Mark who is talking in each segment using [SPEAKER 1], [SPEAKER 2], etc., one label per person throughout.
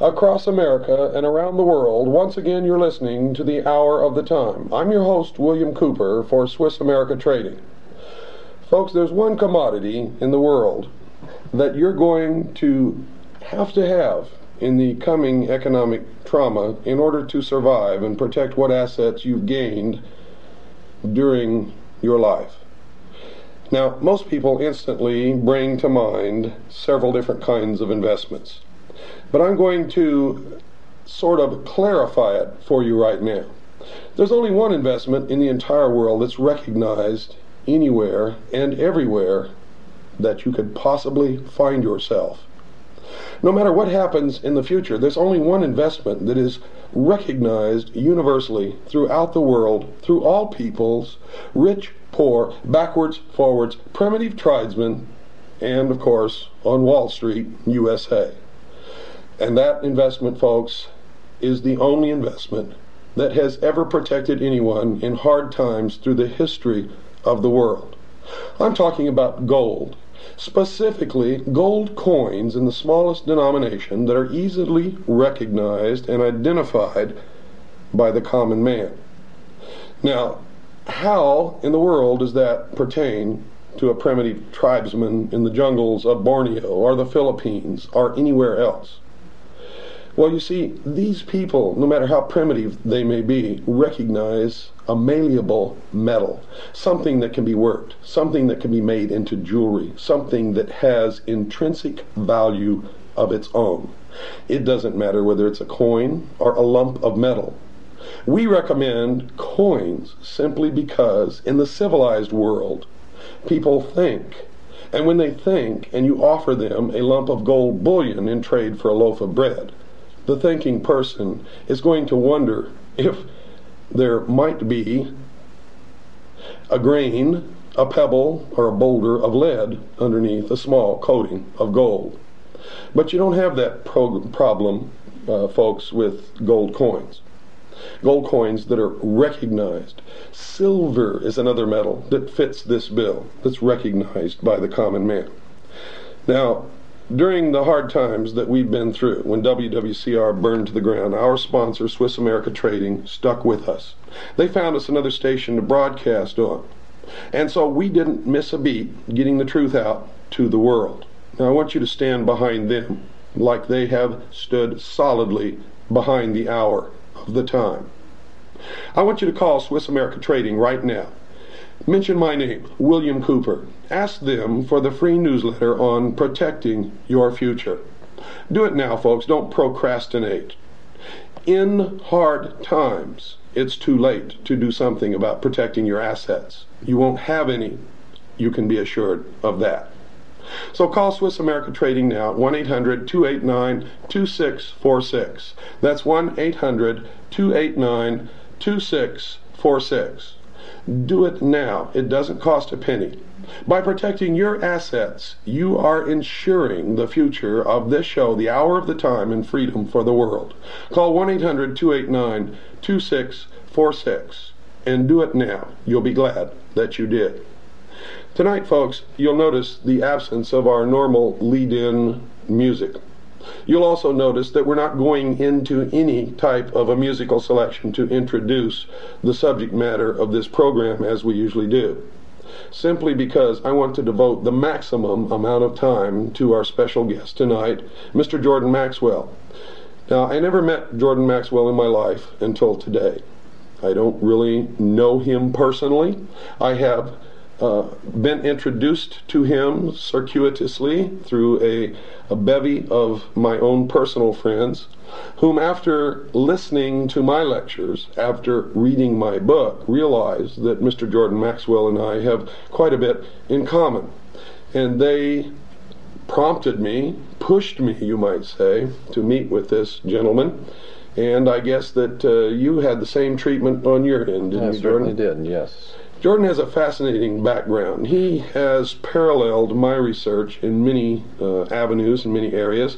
[SPEAKER 1] across America and around the world, once again you're listening to the Hour of the Time. I'm your host, William Cooper, for Swiss America Trading. Folks, there's one commodity in the world that you're going to have to have in the coming economic trauma in order to survive and protect what assets you've gained during your life. Now, most people instantly bring to mind several different kinds of investments. But I'm going to sort of clarify it for you right now. There's only one investment in the entire world that's recognized anywhere and everywhere that you could possibly find yourself. No matter what happens in the future, there's only one investment that is recognized universally throughout the world, through all peoples, rich, poor, backwards, forwards, primitive tribesmen, and of course on Wall Street, USA. And that investment, folks, is the only investment that has ever protected anyone in hard times through the history of the world. I'm talking about gold, specifically gold coins in the smallest denomination that are easily recognized and identified by the common man. Now, how in the world does that pertain to a primitive tribesman in the jungles of Borneo or the Philippines or anywhere else? Well, you see, these people, no matter how primitive they may be, recognize a malleable metal, something that can be worked, something that can be made into jewelry, something that has intrinsic value of its own. It doesn't matter whether it's a coin or a lump of metal. We recommend coins simply because in the civilized world, people think. And when they think and you offer them a lump of gold bullion in trade for a loaf of bread, the thinking person is going to wonder if there might be a grain, a pebble, or a boulder of lead underneath a small coating of gold. But you don't have that pro- problem, uh, folks, with gold coins. Gold coins that are recognized. Silver is another metal that fits this bill, that's recognized by the common man. Now, during the hard times that we've been through, when WWCR burned to the ground, our sponsor, Swiss America Trading, stuck with us. They found us another station to broadcast on. And so we didn't miss a beat getting the truth out to the world. Now I want you to stand behind them like they have stood solidly behind the hour of the time. I want you to call Swiss America Trading right now. Mention my name, William Cooper. Ask them for the free newsletter on protecting your future. Do it now, folks. Don't procrastinate. In hard times, it's too late to do something about protecting your assets. You won't have any. You can be assured of that. So call Swiss America Trading now at 1 800 289 2646. That's 1 800 289 2646. Do it now. It doesn't cost a penny. By protecting your assets, you are ensuring the future of this show, The Hour of the Time and Freedom for the World. Call 1 800 289 2646 and do it now. You'll be glad that you did. Tonight, folks, you'll notice the absence of our normal lead in music. You'll also notice that we're not going into any type of a musical selection to introduce the subject matter of this program as we usually do. Simply because I want to devote the maximum amount of time to our special guest tonight, Mr. Jordan Maxwell. Now, I never met Jordan Maxwell in my life until today. I don't really know him personally. I have uh, been introduced to him circuitously through a, a bevy of my own personal friends, whom, after listening to my lectures, after reading my book, realized that Mr. Jordan Maxwell and I have quite a bit in common. And they prompted me, pushed me, you might say, to meet with this gentleman. And I guess that uh, you had the same treatment on your end, didn't
[SPEAKER 2] I
[SPEAKER 1] you, Jordan?
[SPEAKER 2] certainly did, yes.
[SPEAKER 1] Jordan has a fascinating background. He has paralleled my research in many uh, avenues in many areas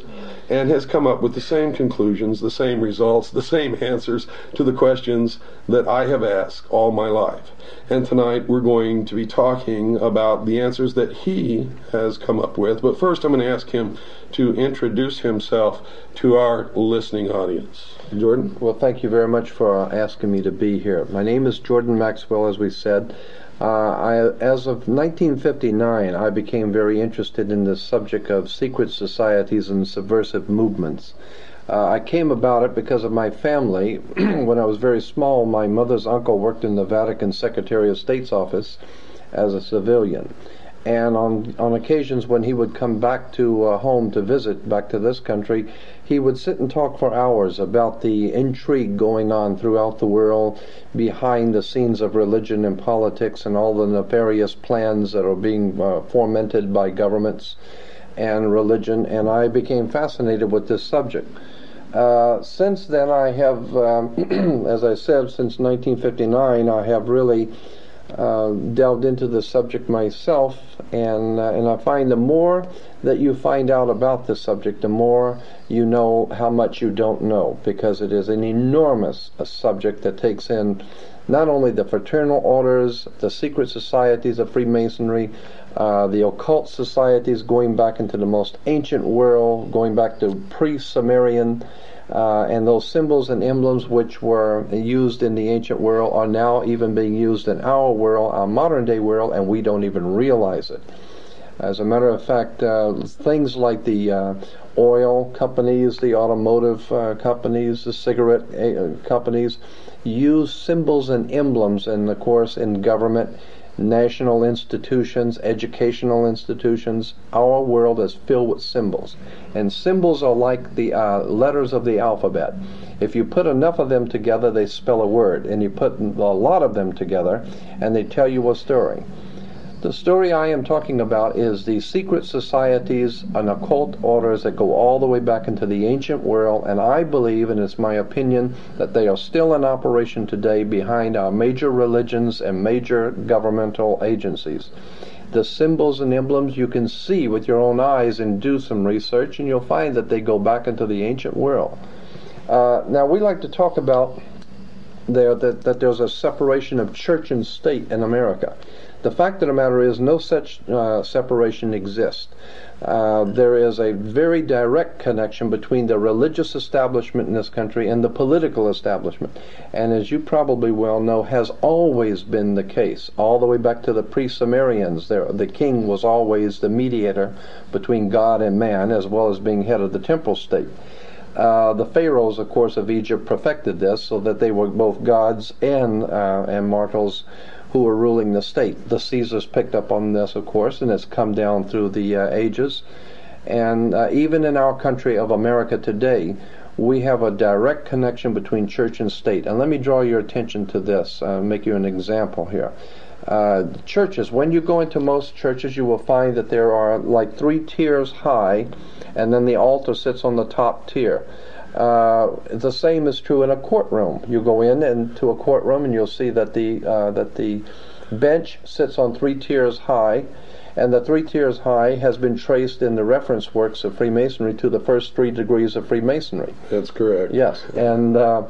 [SPEAKER 1] and has come up with the same conclusions, the same results, the same answers to the questions that I have asked all my life. And tonight we're going to be talking about the answers that he has come up with. But first I'm going to ask him to introduce himself to our listening audience. Jordan?
[SPEAKER 2] Well, thank you very much for asking me to be here. My name is Jordan Maxwell, as we said. Uh, I, as of 1959, I became very interested in the subject of secret societies and subversive movements. Uh, I came about it because of my family. when I was very small, my mother's uncle worked in the Vatican Secretary of State's office as a civilian and on on occasions when he would come back to uh, home to visit back to this country he would sit and talk for hours about the intrigue going on throughout the world behind the scenes of religion and politics and all the nefarious plans that are being uh, fomented by governments and religion. And I became fascinated with this subject. Uh, since then I have um, as I said since 1959 I have really uh, delved into the subject myself, and uh, and I find the more that you find out about the subject, the more you know how much you don't know, because it is an enormous uh, subject that takes in not only the fraternal orders, the secret societies of Freemasonry, uh, the occult societies going back into the most ancient world, going back to pre-Sumerian uh, and those symbols and emblems which were used in the ancient world are now even being used in our world, our modern day world, and we don't even realize it. As a matter of fact, uh, things like the uh, oil companies, the automotive uh, companies, the cigarette uh, companies use symbols and emblems, and of course, in government national institutions, educational institutions. Our world is filled with symbols. And symbols are like the uh, letters of the alphabet. If you put enough of them together, they spell a word. And you put a lot of them together, and they tell you a story. The story I am talking about is the secret societies and occult orders that go all the way back into the ancient world, and I believe, and it's my opinion, that they are still in operation today behind our major religions and major governmental agencies. The symbols and emblems you can see with your own eyes and do some research, and you'll find that they go back into the ancient world. Uh, now, we like to talk about there that, that there's a separation of church and state in America. The fact of the matter is, no such uh, separation exists. Uh, there is a very direct connection between the religious establishment in this country and the political establishment. And as you probably well know, has always been the case. All the way back to the pre Sumerians, the king was always the mediator between God and man, as well as being head of the temporal state. Uh, the pharaohs, of course, of Egypt perfected this so that they were both gods and uh, and mortals who were ruling the state. The Caesars picked up on this, of course, and it's come down through the uh, ages. And uh, even in our country of America today, we have a direct connection between church and state. And let me draw your attention to this, uh, make you an example here. Uh, churches, when you go into most churches, you will find that there are like three tiers high, and then the altar sits on the top tier. Uh, the same is true in a courtroom. You go in into a courtroom and you'll see that the uh, that the bench sits on three tiers high, and the three tiers high has been traced in the reference works of Freemasonry to the first three degrees of Freemasonry.
[SPEAKER 1] That's correct.
[SPEAKER 2] Yes, and uh,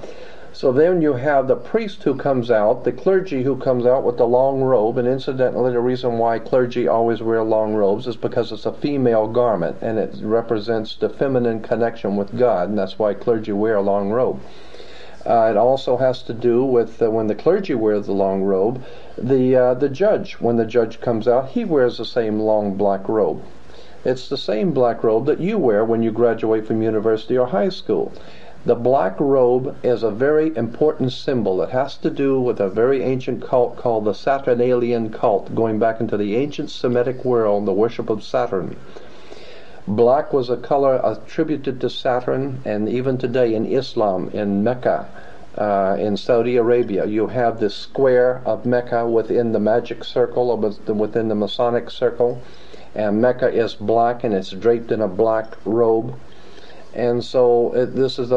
[SPEAKER 2] so then you have the priest who comes out, the clergy who comes out with the long robe, and incidentally, the reason why clergy always wear long robes is because it's a female garment and it represents the feminine connection with God, and that's why clergy wear a long robe. Uh, it also has to do with uh, when the clergy wears the long robe, the uh, the judge, when the judge comes out, he wears the same long black robe. It's the same black robe that you wear when you graduate from university or high school. The black robe is a very important symbol. It has to do with a very ancient cult called the Saturnalian cult, going back into the ancient Semitic world, the worship of Saturn. Black was a color attributed to Saturn, and even today in Islam, in Mecca, uh, in Saudi Arabia, you have this square of Mecca within the magic circle, within the Masonic circle, and Mecca is black and it's draped in a black robe. And so it, this is a,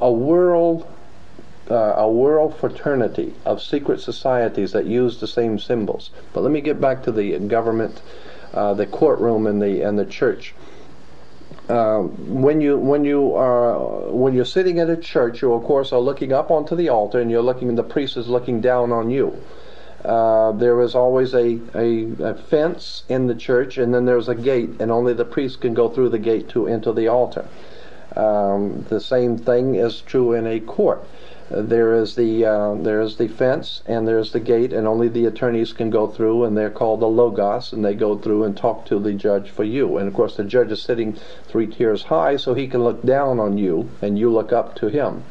[SPEAKER 2] a world uh, a world fraternity of secret societies that use the same symbols. But let me get back to the government, uh, the courtroom, and the and the church. Uh, when you when you are when you're sitting at a church, you of course are looking up onto the altar, and you're looking. The priest is looking down on you. Uh, there is always a, a, a, fence in the church, and then there's a gate, and only the priest can go through the gate to enter the altar. Um, the same thing is true in a court. There is the uh, there is the fence and there's the gate, and only the attorneys can go through, and they're called the logos, and they go through and talk to the judge for you. And of course, the judge is sitting three tiers high, so he can look down on you, and you look up to him.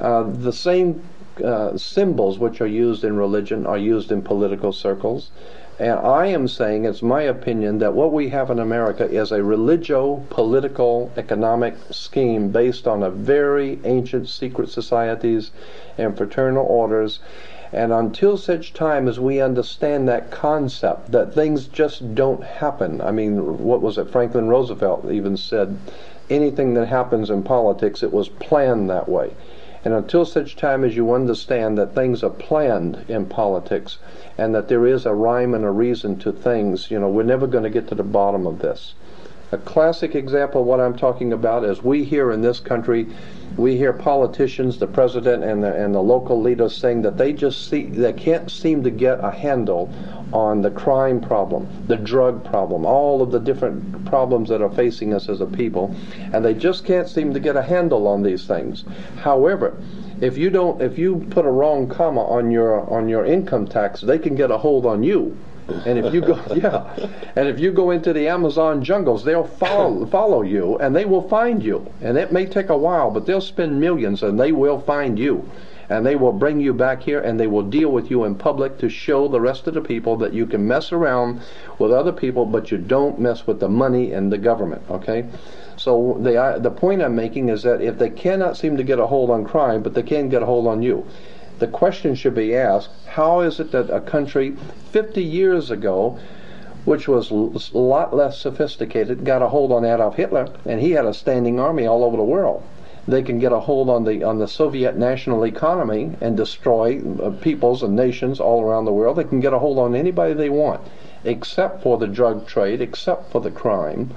[SPEAKER 2] Uh, the same uh, symbols which are used in religion are used in political circles. And I am saying, it's my opinion, that what we have in America is a religio political economic scheme based on a very ancient secret societies and fraternal orders. And until such time as we understand that concept, that things just don't happen. I mean, what was it? Franklin Roosevelt even said, anything that happens in politics, it was planned that way. And until such time as you understand that things are planned in politics and that there is a rhyme and a reason to things, you know, we're never going to get to the bottom of this. A classic example of what I'm talking about is we here in this country we hear politicians, the president and the, and the local leaders saying that they just see they can't seem to get a handle on the crime problem, the drug problem, all of the different problems that are facing us as a people, and they just can't seem to get a handle on these things. However, if you don't if you put a wrong comma on your on your income tax, they can get a hold on you and if you go, yeah, and if you go into the Amazon jungles, they'll follow follow you, and they will find you. And it may take a while, but they'll spend millions, and they will find you, and they will bring you back here, and they will deal with you in public to show the rest of the people that you can mess around with other people, but you don't mess with the money and the government. Okay. So the the point I'm making is that if they cannot seem to get a hold on crime, but they can get a hold on you, the question should be asked how is it that a country 50 years ago, which was a lot less sophisticated, got a hold on Adolf Hitler, and he had a standing army all over the world? They can get a hold on the on the Soviet national economy and destroy uh, peoples and nations all around the world. They can get a hold on anybody they want, except for the drug trade, except for the crime.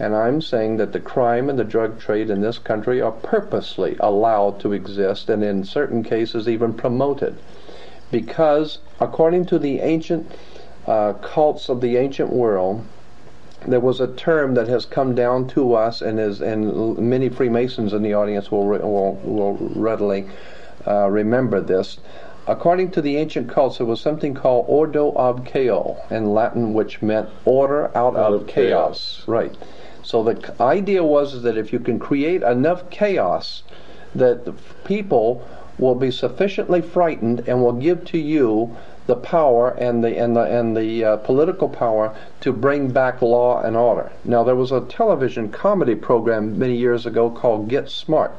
[SPEAKER 2] And I'm saying that the crime and the drug trade in this country are purposely allowed to exist and in certain cases even promoted. Because according to the ancient uh, cults of the ancient world, there was a term that has come down to us and is and many Freemasons in the audience will will, will readily uh, remember this. According to the ancient cults, there was something called ordo ab chao in Latin, which meant order out, out of, of chaos. chaos. Right. So the idea was that if you can create enough chaos that the people will be sufficiently frightened and will give to you the power and the and the and the uh, political power to bring back law and order. Now there was a television comedy program many years ago called Get Smart.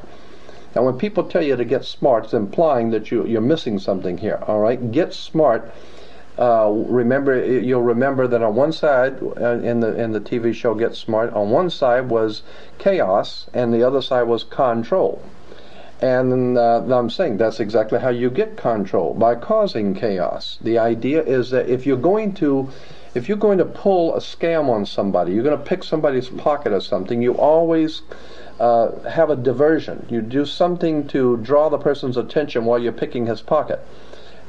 [SPEAKER 2] Now when people tell you to get smart, it's implying that you you're missing something here. All right, Get Smart uh, remember you'll remember that on one side uh, in the in the TV show Get Smart, on one side was chaos and the other side was control. And uh, I'm saying that's exactly how you get control by causing chaos. The idea is that if you're going to if you're going to pull a scam on somebody, you're going to pick somebody's pocket or something, you always uh, have a diversion. You do something to draw the person's attention while you're picking his pocket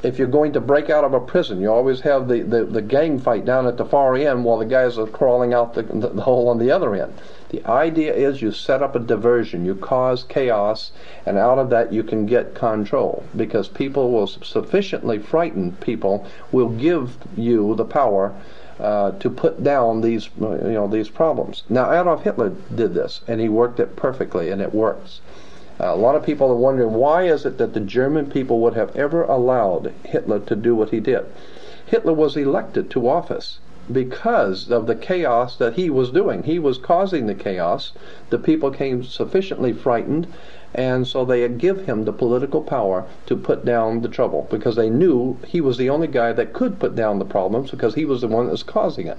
[SPEAKER 2] if you're going to break out of a prison, you always have the, the, the gang fight down at the far end while the guys are crawling out the, the, hole on the other end. The idea is you set up a diversion, you cause chaos, and out of that you can get control because people will sufficiently frighten people will give you the power uh, to put down these you know these problems. Now Adolf Hitler did this, and he worked it perfectly, and it works. A lot of people are wondering why is it that the German people would have ever allowed Hitler to do what he did. Hitler was elected to office because of the chaos that he was doing. He was causing the chaos. The people came sufficiently frightened, and so they give him the political power to put down the trouble because they knew he was the only guy that could put down the problems because he was the one that was causing it.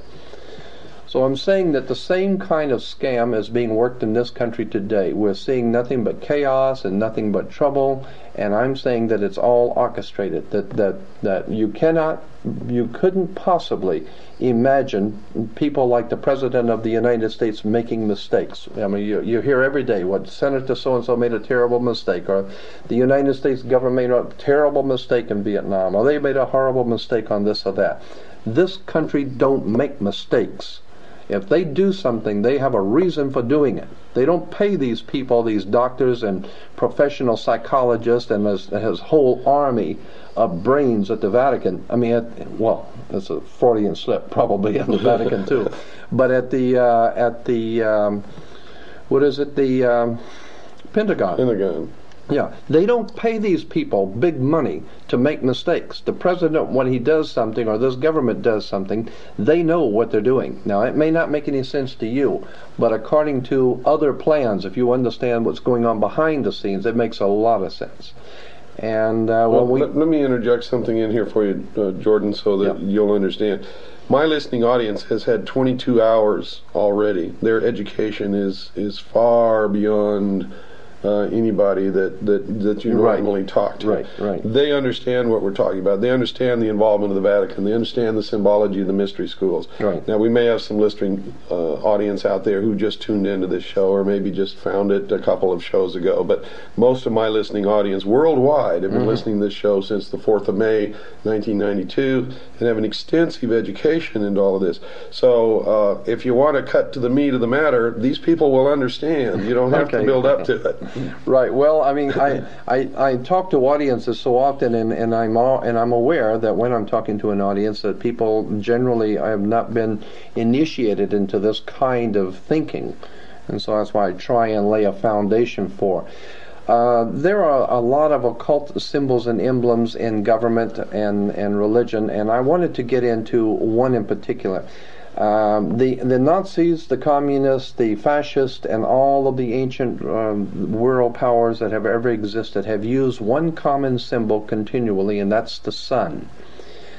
[SPEAKER 2] So I'm saying that the same kind of scam is being worked in this country today. We're seeing nothing but chaos and nothing but trouble, and I'm saying that it's all orchestrated. That that that you cannot, you couldn't possibly imagine people like the president of the United States making mistakes. I mean, you, you hear every day what Senator so and so made a terrible mistake, or the United States government made a terrible mistake in Vietnam, or they made a horrible mistake on this or that. This country don't make mistakes. If they do something, they have a reason for doing it. They don't pay these people, these doctors and professional psychologists and his, his whole army of brains at the Vatican. I mean, at, well, that's a Freudian slip, probably in the Vatican too, but at the uh, at the um, what is it? The um, Pentagon.
[SPEAKER 1] Pentagon.
[SPEAKER 2] Yeah, they don't pay these people big money to make mistakes. The president, when he does something or this government does something, they know what they're doing. Now, it may not make any sense to you, but according to other plans, if you understand what's going on behind the scenes, it makes a lot of sense. And uh,
[SPEAKER 1] well,
[SPEAKER 2] we,
[SPEAKER 1] let, let, me interject something in here for you, uh, Jordan, so that
[SPEAKER 2] yeah.
[SPEAKER 1] you'll understand. My listening audience has had 22 hours already. Their education is is far beyond uh, anybody that, that, that you
[SPEAKER 2] Right.
[SPEAKER 1] normally talk to.
[SPEAKER 2] Right, right.
[SPEAKER 1] They understand what we're talking about. They understand the involvement of the Vatican. They understand the symbology of the mystery schools.
[SPEAKER 2] Right.
[SPEAKER 1] Now, we may have some listening uh, audience out there who just tuned into this show or maybe just found it a couple of shows ago, but most of my listening audience worldwide have been
[SPEAKER 2] Mm-hmm.
[SPEAKER 1] listening to this show since the 4th of May, 1992, and have an extensive education into all of this. So, uh, if you want to cut to the meat of the matter, these people will understand. You don't have to build up to it.
[SPEAKER 2] Right. Well, I mean, I, I, I talk to audiences so often, and, and I'm all, and I'm aware that when I'm talking to an audience, that people generally have not been initiated into this kind of thinking, and so that's why I try and lay a foundation for. Uh, there are a lot of occult symbols and emblems in government and, and religion, and I wanted to get into one in particular. Um, the the Nazis, the communists, the fascists, and all of the ancient um, world powers that have ever existed have used one common symbol continually, and that's the sun.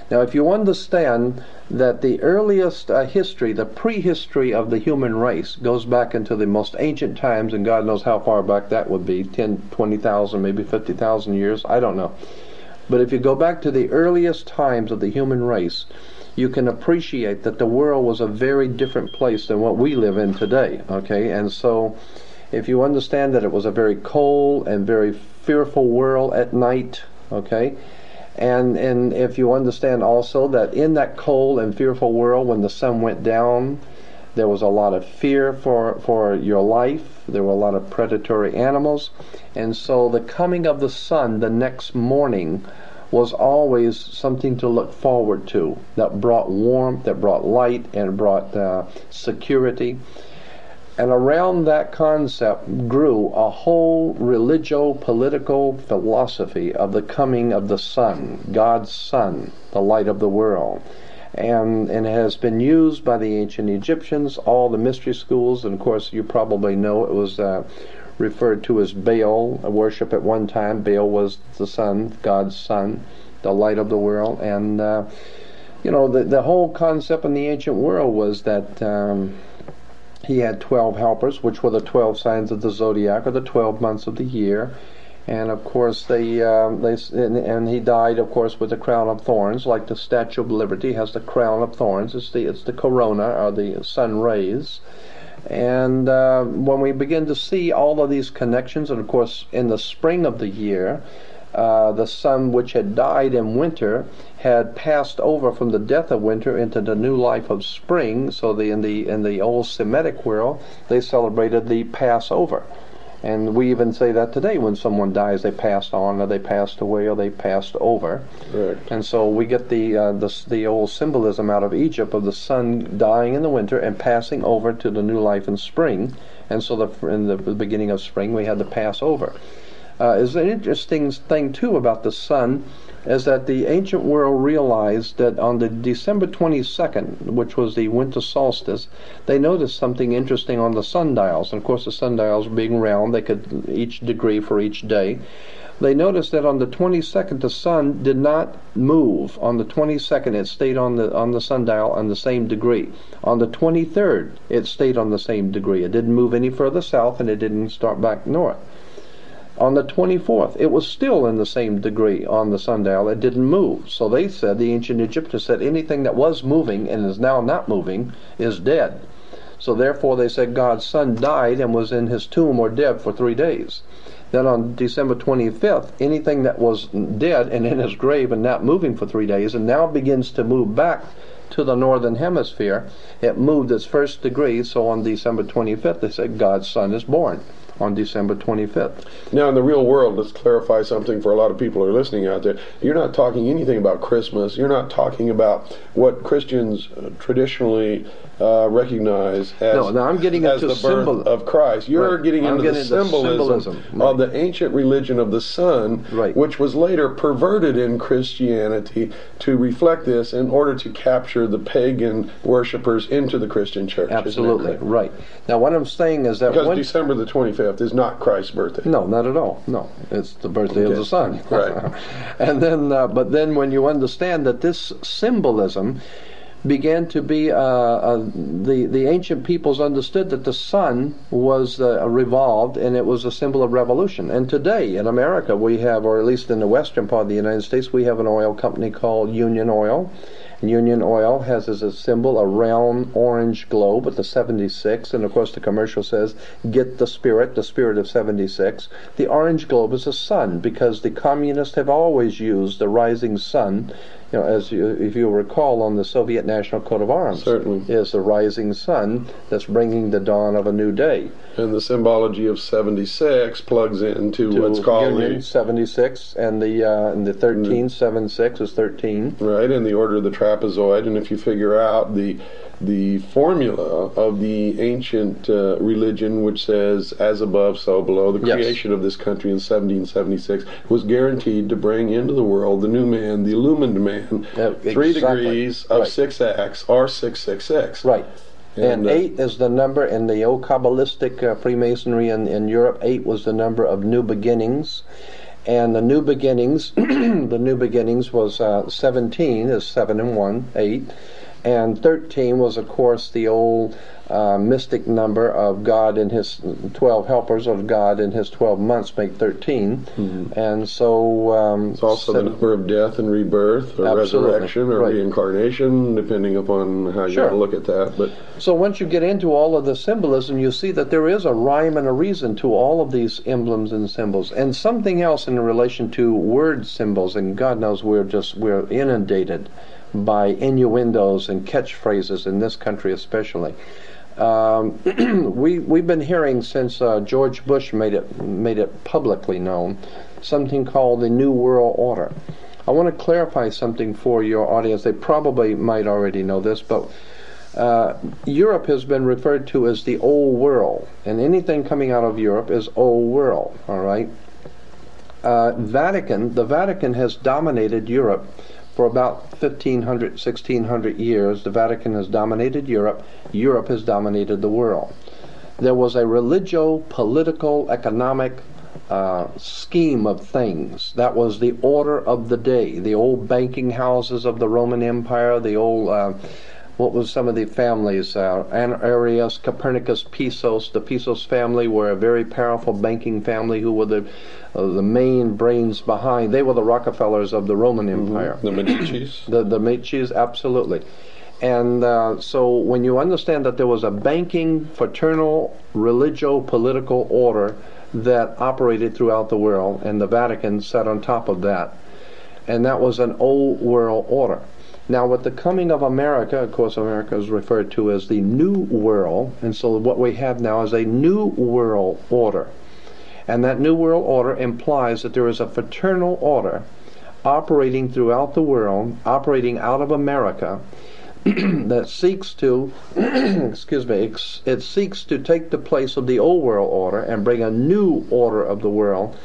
[SPEAKER 2] Now, if you understand that the earliest uh, history, the prehistory of the human race, goes back into the most ancient times, and God knows how far back that would be 10, 20,000, maybe 50,000 years, I don't know. But if you go back to the earliest times of the human race, you can appreciate that the world was a very different place than what we live in today. Okay, and so if you understand that it was a very cold and very fearful world at night, okay, and and if you understand also that in that cold and fearful world, when the sun went down, there was a lot of fear for for your life. There were a lot of predatory animals, and so the coming of the sun the next morning was always something to look forward to that brought warmth, that brought light, and brought uh, security. And around that concept grew a whole religio political philosophy of the coming of the sun, God's sun, the light of the world. And, and has been used by the ancient Egyptians, all the mystery schools, and of course you probably know it was uh, referred to as Baal worship at one time. Baal was the sun, God's son, the light of the world, and uh, you know the the whole concept in the ancient world was that um, he had twelve helpers, which were the twelve signs of the zodiac or the twelve months of the year. And of course, they, um, they and, and he died, of course, with the crown of thorns, like the Statue of Liberty has the crown of thorns. It's the it's the corona or the sun rays. And uh, when we begin to see all of these connections, and of course, in the spring of the year, uh, the sun which had died in winter had passed over from the death of winter into the new life of spring. So the, in the in the old Semitic world, they celebrated the Passover. And we even say that today when someone dies, they passed on, or they passed away, or they passed over.
[SPEAKER 1] Correct.
[SPEAKER 2] And so we get the, uh, the the old symbolism out of Egypt of the sun dying in the winter and passing over to the new life in spring. And so the, in the beginning of spring, we had the Passover. uh, is an interesting thing too about the sun is that the ancient world realized that on the December 22nd, which was the winter solstice, they noticed something interesting on the sundials. And of course, the sundials being round, they could each degree for each day. They noticed that on the 22nd, the sun did not move. On the 22nd, it stayed on the on the sundial on the same degree. On the 23rd, it stayed on the same degree. It didn't move any further south, and it didn't start back north. On the 24th, it was still in the same degree on the sundial. It didn't move. So they said, the ancient Egyptians said, anything that was moving and is now not moving is dead. So therefore, they said God's son died and was in his tomb or dead for three days. Then on December 25th, anything that was dead and in his grave and not moving for three days and now begins to move back to the northern hemisphere, it moved its first degree. So on December 25th, they said God's son is born on December 25th.
[SPEAKER 1] Now, in the real world, let's clarify something for a lot of people who are listening out there. You're not talking anything about Christmas. You're not talking about what Christians uh, traditionally uh, recognize as,
[SPEAKER 2] no, I'm getting
[SPEAKER 1] as
[SPEAKER 2] into
[SPEAKER 1] the birth
[SPEAKER 2] symbol-
[SPEAKER 1] of Christ. You're
[SPEAKER 2] Right.
[SPEAKER 1] getting into
[SPEAKER 2] getting
[SPEAKER 1] the symbolism,
[SPEAKER 2] symbolism.
[SPEAKER 1] of the ancient religion of the sun,
[SPEAKER 2] Right.
[SPEAKER 1] which was later perverted in Christianity to reflect this in order to capture the pagan worshippers into the Christian church.
[SPEAKER 2] Absolutely, right. Now, what I'm saying is that
[SPEAKER 1] Because
[SPEAKER 2] when,
[SPEAKER 1] December the 25th is not Christ's birthday.
[SPEAKER 2] No, not at all. No, it's the birthday of the sun.
[SPEAKER 1] Right.
[SPEAKER 2] and then, uh, but then when you understand that this symbolism began to be, uh, uh, the the ancient peoples understood that the sun was uh, revolved and it was a symbol of revolution. And today in America we have, or at least in the western part of the United States, we have an oil company called Union Oil. Union Oil has as a symbol a round orange globe with the 76, and of course the commercial says, "Get the spirit, the spirit of 76." The orange globe is a sun because the communists have always used the rising sun. You know, as you, if you recall, on the Soviet national coat of arms,
[SPEAKER 1] Certainly.
[SPEAKER 2] is the rising sun that's bringing the dawn of a new day.
[SPEAKER 1] And the symbology of 76 plugs into what's called
[SPEAKER 2] Union
[SPEAKER 1] the
[SPEAKER 2] 76, and the uh, and the 13 76 is 13.
[SPEAKER 1] right in the order of the trapezoid. And if you figure out the the formula of the ancient uh, religion, which says "as above, so below," the
[SPEAKER 2] Yes.
[SPEAKER 1] creation of this country in 1776 was guaranteed to bring into the world the new man, the illumined man,
[SPEAKER 2] Yeah,
[SPEAKER 1] three
[SPEAKER 2] exactly.
[SPEAKER 1] degrees of
[SPEAKER 2] Right.
[SPEAKER 1] six acts, or six six six.
[SPEAKER 2] Right. And,
[SPEAKER 1] And,
[SPEAKER 2] eight is the number in the old Kabbalistic uh, Freemasonry in, in Europe. Eight was the number of new beginnings. And the new beginnings, the new beginnings was uh, 17 is 7 and 1, 8. And 13 was, of course, the old uh, mystic number of God and His 12 helpers of God in His 12 months make 13. And so. Um,
[SPEAKER 1] Mm-hmm. It's also the number of death and rebirth, or
[SPEAKER 2] Absolutely.
[SPEAKER 1] resurrection, or
[SPEAKER 2] Right.
[SPEAKER 1] reincarnation, depending upon how you
[SPEAKER 2] Sure.
[SPEAKER 1] to look at that. But
[SPEAKER 2] So once you get into all of the symbolism, you see that there is a rhyme and a reason to all of these emblems and symbols, and something else in relation to word symbols. And God knows we're just we're inundated by innuendos and catchphrases in this country, especially. Um, we we've been hearing since uh, George Bush made it made it publicly known something called the New World Order. I want to clarify something for your audience. They probably might already know this, but uh, Europe has been referred to as the old world, and anything coming out of Europe is old world. All right. Uh, Vatican, the Vatican has dominated Europe for about 1500, 1600 years. The Vatican has dominated Europe. Europe has dominated the world. There was a religio, political, economic uh, scheme of things. That was the order of the day. The old banking houses of the Roman Empire, the old uh, what was some of the families? Uh, Arius, Calpurnius, Pisos. The Pisos family were a very powerful banking family who were the uh, the main brains behind. They were the Rockefellers of the Roman Empire.
[SPEAKER 1] the Medicis.
[SPEAKER 2] The the Medicis, absolutely. And uh, so when you understand that there was a banking, fraternal, religio, political order that operated throughout the world, and the Vatican sat on top of that, and that was an old world order. Now, with the coming of America, of course, America is referred to as the New World, and so what we have now is a New World Order. And that New World Order implies that there is a fraternal order operating throughout the world, operating out of America, that seeks to, excuse me, it seeks to take the place of the old world order and bring a new order of the world.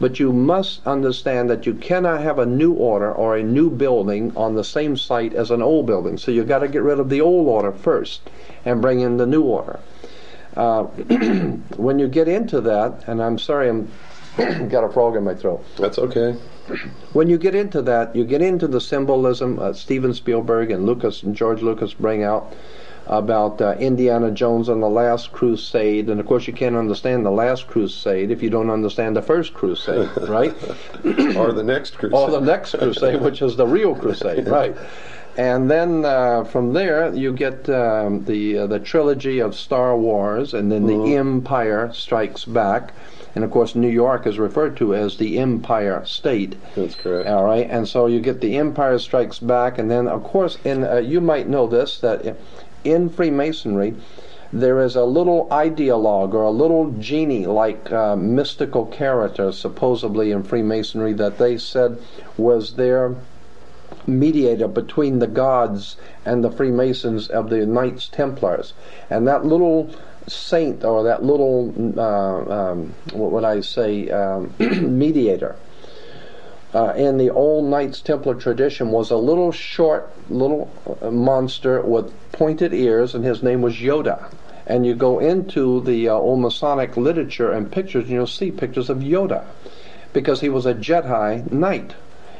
[SPEAKER 2] But you must understand that you cannot have a new order or a new building on the same site as an old building. So you've got to get rid of the old order first and bring in the new order. Uh, when you get into that, and I'm sorry, I'm got a frog in my throat.
[SPEAKER 1] That's okay.
[SPEAKER 2] When you get into that, you get into the symbolism uh, Steven Spielberg and Lucas and George Lucas bring out about uh, Indiana Jones and the Last Crusade, and of course you can't understand the Last Crusade if you don't understand the First Crusade, right?
[SPEAKER 1] or the next crusade.
[SPEAKER 2] Or the next crusade, which is the real crusade, right? And then uh, from there you get um, the uh, the trilogy of Star Wars, and then mm-hmm. the Empire Strikes Back and of course, New York is referred to as the Empire State.
[SPEAKER 1] That's correct.
[SPEAKER 2] All right, and so you get the Empire Strikes Back, and then, of course, in uh, you might know this that in Freemasonry, there is a little ideologue or a little genie like uh, mystical character supposedly in Freemasonry that they said was their mediator between the gods and the Freemasons of the Knights Templars. And that little saint or that little, uh, um, what would I say, um, mediator. Uh, in the old Knights Templar tradition was a little short little uh, monster with pointed ears, and his name was Yoda. And you go into the uh, old Masonic literature and pictures, and you'll see pictures of Yoda, because he was a Jedi Knight.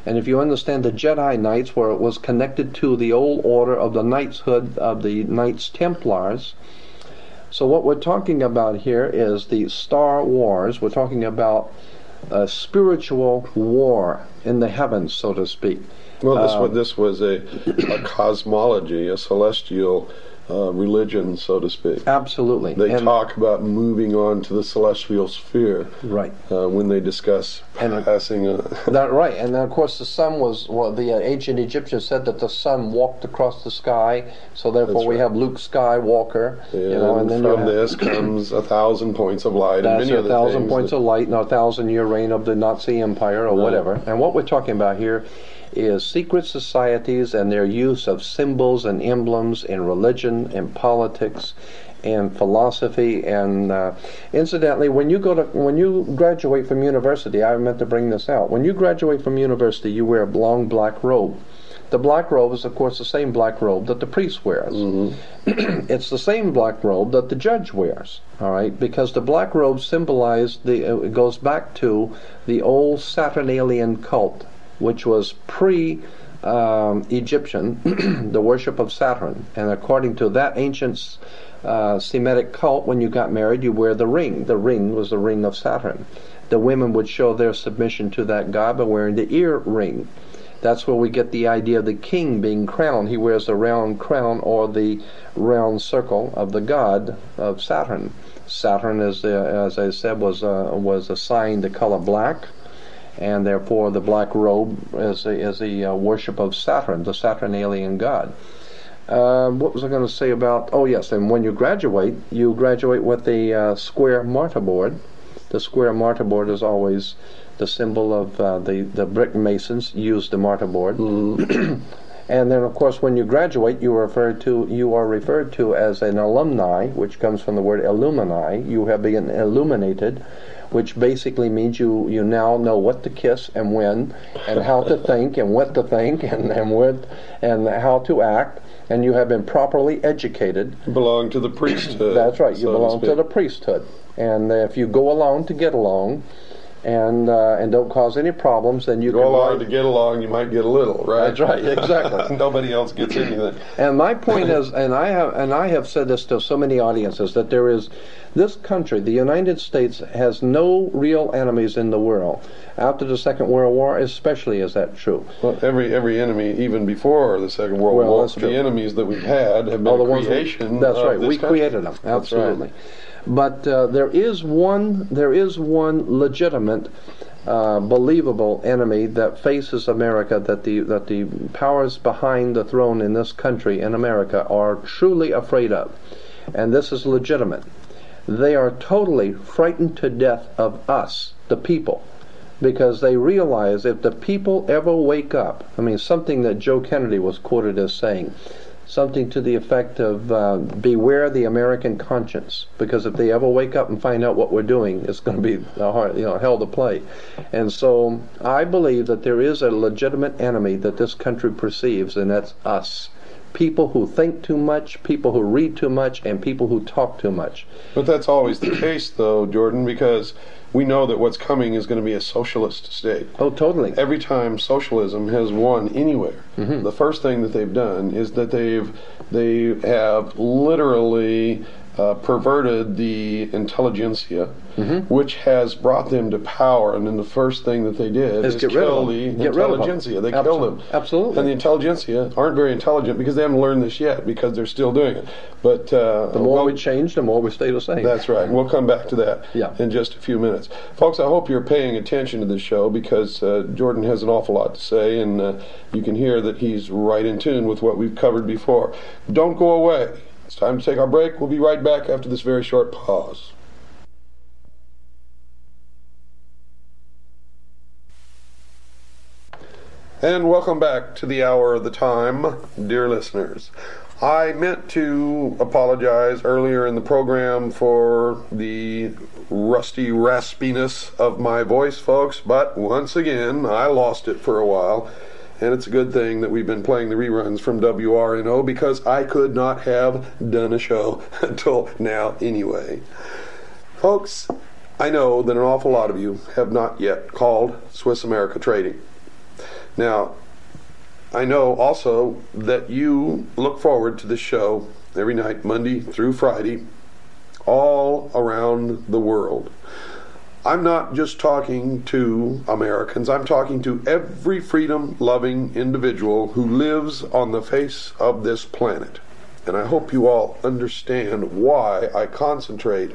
[SPEAKER 2] And if you understand the Jedi Knights, where it was connected to the old order of the knightshood of the Knights Templars, so what we're talking about here is the Star Wars. We're talking about a spiritual war in the heavens, so to speak.
[SPEAKER 1] Well, this, um, this was a, a cosmology, a celestial uh, religion, so to speak.
[SPEAKER 2] Absolutely.
[SPEAKER 1] They and talk about moving on to the celestial sphere.
[SPEAKER 2] Right.
[SPEAKER 1] Uh, when they discuss and passing. Uh,
[SPEAKER 2] that right, and then of course the sun was. Well, the uh, ancient Egyptians said that the sun walked across the sky, so therefore we have Luke Skywalker.
[SPEAKER 1] Yeah, you know, and, and then from this comes a thousand points of light. And many
[SPEAKER 2] a thousand points of light, and a thousand-year reign of the Nazi Empire, or whatever. And what we're talking about here is secret societies and their use of symbols and emblems in religion and politics and philosophy. And uh, incidentally when you go to when you graduate from university i meant to bring this out. When you graduate from university you wear a long black robe. The black robe is of course the same black robe that the priest wears. Mm-hmm. it's the same black robe that the judge wears all right? Because the black robe symbolized the uh, it goes back to the old saturnalian cult which was pre um, Egyptian, the worship of Saturn. And according to that ancient uh, Semitic cult, when you got married, you wear the ring. The ring was the ring of Saturn. The women would show their submission to that god by wearing the ear ring. That's where we get the idea of the king being crowned. He wears the round crown or the round circle of the god of Saturn. Saturn, as, the, as I said, was uh, was assigned the color black and therefore the black robe is a, is a uh, worship of Saturn, the Saturnalian god. Uh, what was I going to say about? Oh yes, and when you graduate, you graduate with the uh, square mortarboard. The square mortarboard is always the symbol of uh, the the brick masons use the mortarboard. Mm. and then, of course, when you graduate, you are referred to you are referred to as an alumni, which comes from the word illumini. You have been illuminated which basically means you, you now know what to kiss and when, and how to think and what to think and, and what and how to act, and you have been properly educated.
[SPEAKER 1] Belong to the priesthood.
[SPEAKER 2] That's right. You so belong to, to the priesthood, and if you go along to get along, and uh, and don't cause any problems, then you
[SPEAKER 1] go along to get along. You might get a little, right?
[SPEAKER 2] That's right, exactly.
[SPEAKER 1] Nobody else gets anything.
[SPEAKER 2] and my point is, and I have and I have said this to so many audiences that there is this country, the United States, has no real enemies in the world. After the Second World War, especially, is that true?
[SPEAKER 1] Well, every every enemy, even before the Second World well, War, the enemies that we've had have been oh, the creation.
[SPEAKER 2] That's right. we
[SPEAKER 1] country.
[SPEAKER 2] created them. Absolutely. But uh, there is one there is one legitimate, uh, believable enemy that faces America that the that the powers behind the throne in this country in America are truly afraid of, and this is legitimate. They are totally frightened to death of us, the people because they realize if the people ever wake up, I mean, something that Joe Kennedy was quoted as saying, something to the effect of uh, beware the American conscience, because if they ever wake up and find out what we're doing, it's going to be hard, you know hell to play. And so I believe that there is a legitimate enemy that this country perceives, and that's us people who think too much, people who read too much, and people who talk too much.
[SPEAKER 1] But that's always the case, though, Jordan, because we know that what's coming is going to be a socialist state.
[SPEAKER 2] Oh, totally.
[SPEAKER 1] Every time socialism has won anywhere, mm-hmm. the first thing that they've done is that they've they have literally uh, perverted the intelligentsia, mm-hmm. which has brought them to power. And then the first thing that they did is,
[SPEAKER 2] is get
[SPEAKER 1] kill
[SPEAKER 2] the
[SPEAKER 1] get intelligentsia. They killed them.
[SPEAKER 2] Absolutely.
[SPEAKER 1] And the intelligentsia aren't very intelligent because they haven't learned this yet because they're still doing it. But uh,
[SPEAKER 2] the more well, we change, the more we stay the same.
[SPEAKER 1] That's right. We'll come back to that
[SPEAKER 2] yeah.
[SPEAKER 1] in just a few minutes. Folks, I hope you're paying attention to this show because uh, Jordan has an awful lot to say, and uh, you can hear that he's right in tune with what we've covered before. Don't go away. It's time to take our break. We'll be right back after this very short pause. And welcome back to the hour of the time, dear listeners. I meant to apologize earlier in the program for the rusty raspiness of my voice, folks, but once again, I lost it for a while and it's a good thing that we've been playing the reruns from WRNO because I could not have done a show until now anyway. Folks, I know that an awful lot of you have not yet called Swiss America Trading. Now, I know also that you look forward to this show every night, Monday through Friday, all around the world. I'm not just talking to Americans, I'm talking to every freedom loving individual who lives on the face of this planet. And I hope you all understand why I concentrate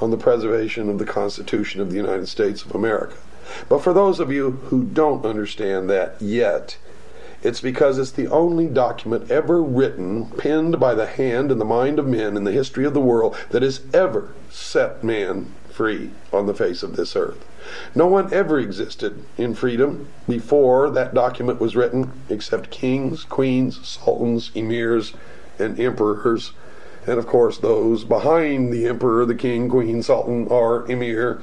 [SPEAKER 1] on the preservation of the Constitution of the United States of America. But for those of you who don't understand that yet, it's because it's the only document ever written, penned by the hand and the mind of men in the history of the world that has ever set man free on the face of this earth. No one ever existed in freedom before that document was written except kings, queens, sultans, emirs, and emperors. And of course, those behind the emperor, the king, queen, sultan, or emir,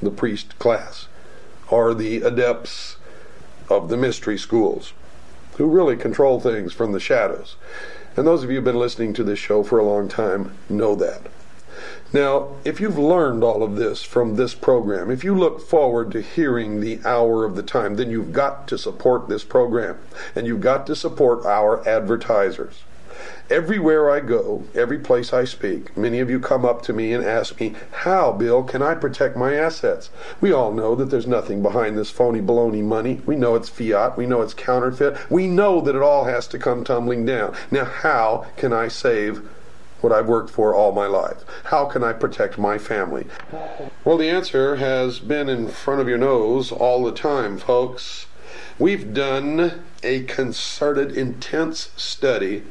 [SPEAKER 1] the priest class, are the adepts of the mystery schools who really control things from the shadows. And those of you who have been listening to this show for a long time know that. Now, if you've learned all of this from this program, if you look forward to hearing the hour of the time, then you've got to support this program and you've got to support our advertisers. Everywhere I go, every place I speak, many of you come up to me and ask me, How, Bill, can I protect my assets? We all know that there's nothing behind this phony baloney money. We know it's fiat. We know it's counterfeit. We know that it all has to come tumbling down. Now, how can I save what I've worked for all my life? How can I protect my family? Well, the answer has been in front of your nose all the time, folks. We've done a concerted, intense study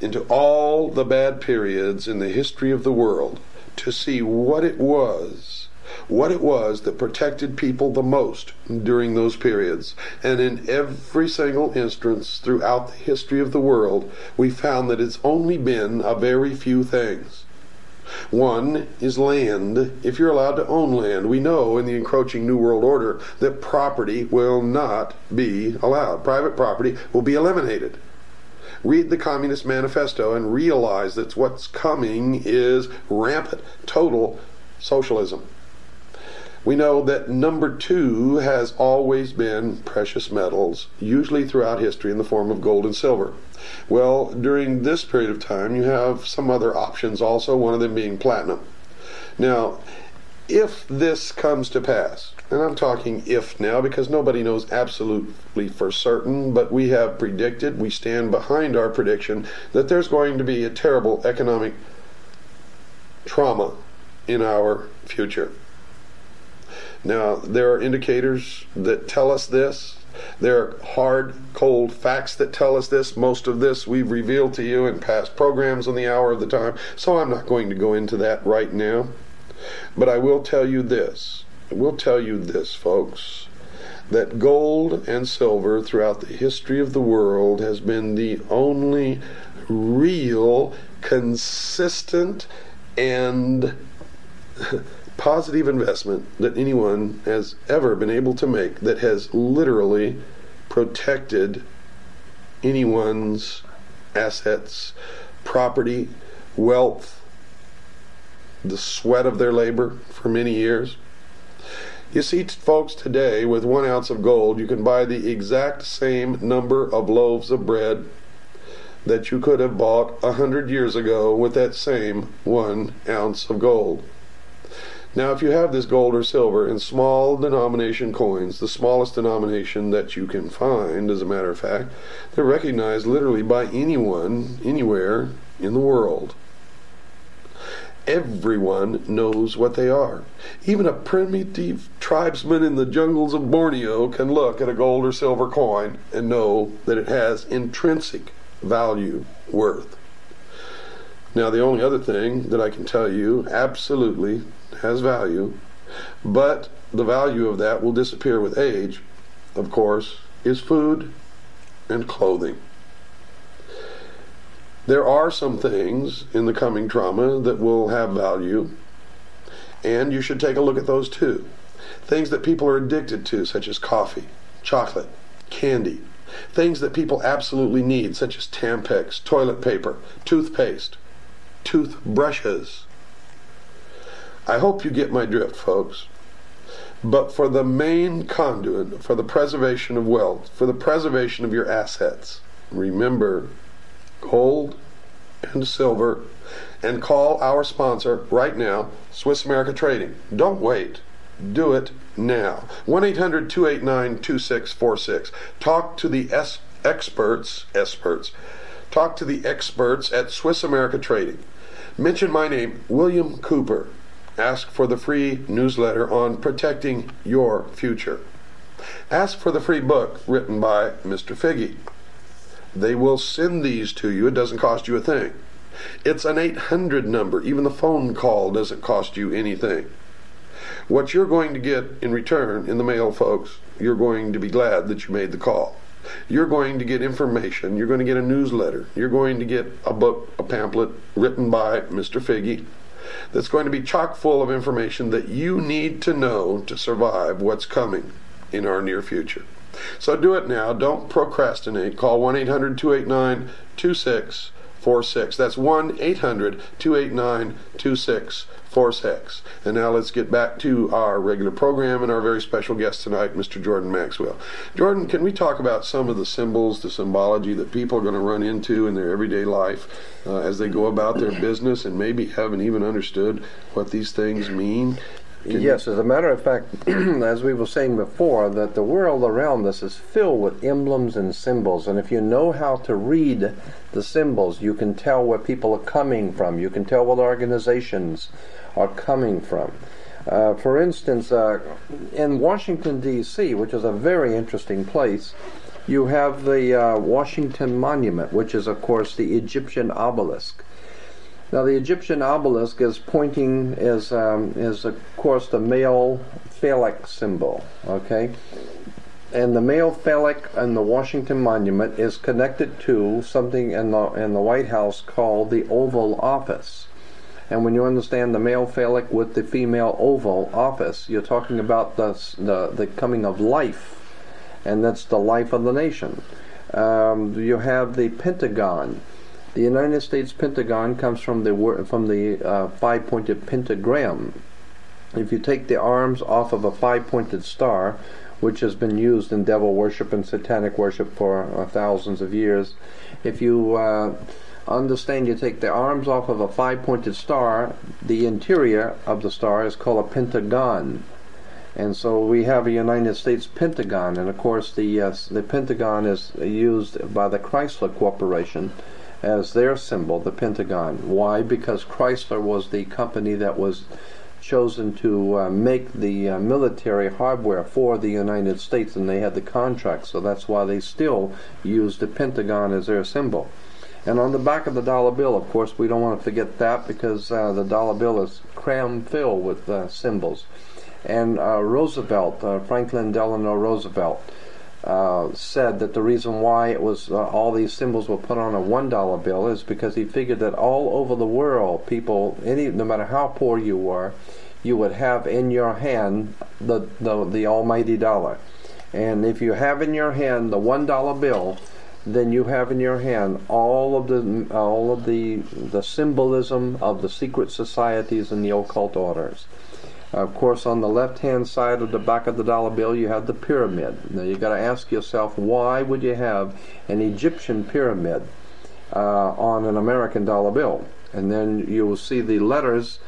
[SPEAKER 1] into all the bad periods in the history of the world to see what it was what it was that protected people the most during those periods. And in every single instance throughout the history of the world, we found that it's only been a very few things. One is land. If you're allowed to own land, we know in the encroaching New World Order that property will not be allowed. Private property will be eliminated. Read the Communist Manifesto and realize that what's coming is rampant, total socialism. We know that number two has always been precious metals, usually throughout history in the form of gold and silver. Well, during this period of time, you have some other options also, one of them being platinum. Now, if this comes to pass, and I'm talking if now because nobody knows absolutely for certain, but we have predicted, we stand behind our prediction, that there's going to be a terrible economic trauma in our future. Now, there are indicators that tell us this. There are hard, cold facts that tell us this. Most of this we've revealed to you in past programs on the hour of the time, so I'm not going to go into that right now. But I will tell you this. Will tell you this, folks that gold and silver throughout the history of the world has been the only real, consistent, and positive investment that anyone has ever been able to make that has literally protected anyone's assets, property, wealth, the sweat of their labor for many years. You see, folks, today with one ounce of gold, you can buy the exact same number of loaves of bread that you could have bought a hundred years ago with that same one ounce of gold. Now, if you have this gold or silver in small denomination coins, the smallest denomination that you can find, as a matter of fact, they're recognized literally by anyone, anywhere in the world. Everyone knows what they are. Even a primitive tribesman in the jungles of Borneo can look at a gold or silver coin and know that it has intrinsic value, worth. Now, the only other thing that I can tell you absolutely has value, but the value of that will disappear with age, of course, is food and clothing. There are some things in the coming trauma that will have value, and you should take a look at those too. Things that people are addicted to, such as coffee, chocolate, candy. Things that people absolutely need, such as Tampax, toilet paper, toothpaste, toothbrushes. I hope you get my drift, folks. But for the main conduit, for the preservation of wealth, for the preservation of your assets, remember gold and silver, and call our sponsor right now, Swiss America Trading. Don't wait. Do it now. 1 800 289 2646. Talk to the S- experts, experts. Talk to the experts at Swiss America Trading. Mention my name, William Cooper. Ask for the free newsletter on protecting your future. Ask for the free book written by Mr. Figge. They will send these to you. It doesn't cost you a thing. It's an 800 number. Even the phone call doesn't cost you anything. What you're going to get in return in the mail, folks, you're going to be glad that you made the call. You're going to get information. You're going to get a newsletter. You're going to get a book, a pamphlet written by Mr. Figge that's going to be chock full of information that you need to know to survive what's coming in our near future. So do it now. Don't procrastinate. Call 1 800 289 2646. That's 1 800 289 2646. And now let's get back to our regular program and our very special guest tonight, Mr. Jordan Maxwell. Jordan, can we talk about some of the symbols, the symbology that people are going to run into in their everyday life uh, as they go about their business and maybe haven't even understood what these things mean?
[SPEAKER 2] Yes, as a matter of fact, as we were saying before, that the world around us is filled with emblems and symbols, and if you know how to read the symbols, you can tell where people are coming from. You can tell what organizations are coming from. Uh, for instance, uh, in Washington, D.C., which is a very interesting place, you have the uh, Washington Monument, which is, of course, the Egyptian obelisk. Now, the Egyptian obelisk is pointing, is, um, is of course, the male phallic symbol, okay? And the male phallic in the Washington Monument is connected to something in the, in the White House called the Oval Office. And when you understand the male phallic with the female oval office, you're talking about the, the, the coming of life, and that's the life of the nation. Um, you have the Pentagon the United States Pentagon comes from the from the uh, five-pointed pentagram. If you take the arms off of a five-pointed star, which has been used in devil worship and satanic worship for uh, thousands of years, if you uh, understand you take the arms off of a five-pointed star, the interior of the star is called a pentagon. And so we have a United States Pentagon, and of course the uh, the Pentagon is used by the Chrysler Corporation as their symbol, the Pentagon. Why? Because Chrysler was the company that was chosen to uh, make the uh, military hardware for the United States, and they had the contract, so that's why they still use the Pentagon as their symbol. And on the back of the dollar bill, of course, we don't want to forget that because uh, the dollar bill is cram filled with uh, symbols. And uh, Roosevelt, uh, Franklin Delano Roosevelt, uh, said that the reason why it was uh, all these symbols were put on a one dollar bill is because he figured that all over the world, people, any no matter how poor you were, you would have in your hand the the, the almighty dollar, and if you have in your hand the one dollar bill, then you have in your hand all of the all of the the symbolism of the secret societies and the occult orders. Of course, on the left-hand side of the back of the dollar bill, you have the pyramid. Now, you've got to ask yourself, why would you have an Egyptian pyramid uh, on an American dollar bill? And then you will see the letters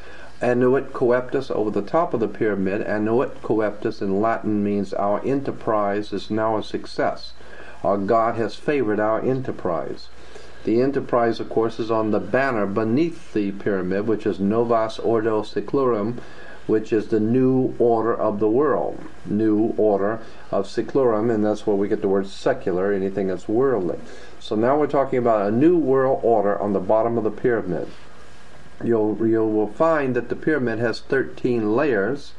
[SPEAKER 2] Annuit coeptis over the top of the pyramid. Annuit coeptis in Latin means our enterprise is now a success. Our God has favored our enterprise. The enterprise, of course, is on the banner beneath the pyramid, which is Novus Ordo Seclorum, which is the new order of the world, new order of seclorum, and that's where we get the word secular, anything that's worldly. So now we're talking about a new world order on the bottom of the pyramid. You'll you will find that the pyramid has 13 layers,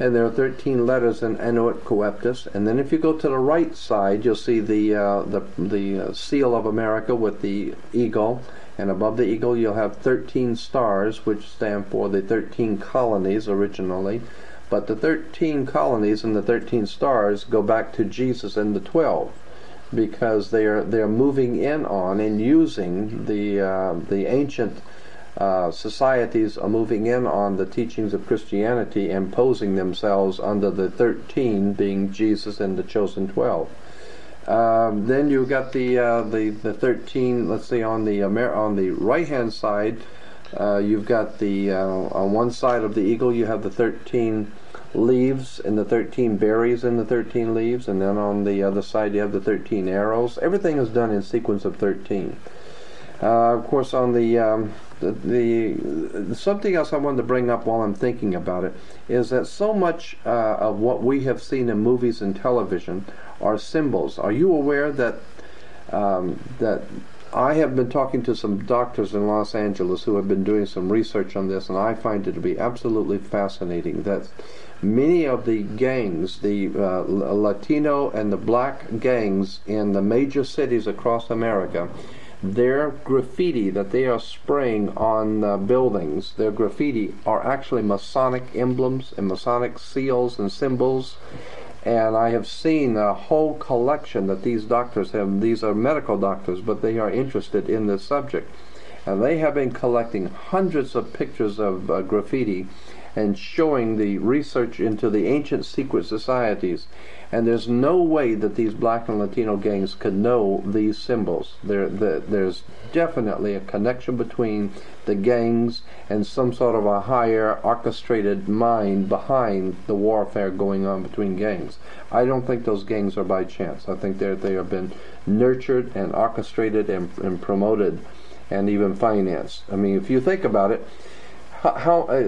[SPEAKER 2] and there are 13 letters in Annuit Coeptis. And then if you go to the right side, you'll see the uh, the the seal of America with the eagle and above the eagle you'll have 13 stars, which stand for the 13 colonies originally. But the 13 colonies and the 13 stars go back to Jesus and the 12 because they are they're moving in on and using the uh, the ancient uh, societies are moving in on the teachings of Christianity, imposing themselves under the 13 being Jesus and the chosen 12. Um, then you've got the uh, the the 13. Let's see on the Amer- on the right hand side, uh, you've got the uh, on one side of the eagle you have the 13 leaves and the 13 berries in the 13 leaves, and then on the other side you have the 13 arrows. Everything is done in sequence of 13. Uh, of course, on the, um, the, the something else I wanted to bring up while I'm thinking about it is that so much uh, of what we have seen in movies and television are symbols. Are you aware that um, that I have been talking to some doctors in Los Angeles who have been doing some research on this, and I find it to be absolutely fascinating that many of the gangs, the uh, Latino and the black gangs in the major cities across America, their graffiti that they are spraying on uh, buildings, their graffiti are actually Masonic emblems and Masonic seals and symbols and I have seen a whole collection that these doctors have. These are medical doctors, but they are interested in this subject. And they have been collecting hundreds of pictures of uh, graffiti and showing the research into the ancient secret societies. And there's no way that these black and Latino gangs could know these symbols. There, the, there's definitely a connection between the gangs and some sort of a higher orchestrated mind behind the warfare going on between gangs. I don't think those gangs are by chance. I think they they have been nurtured and orchestrated and, and promoted and even financed. I mean, if you think about it, how uh,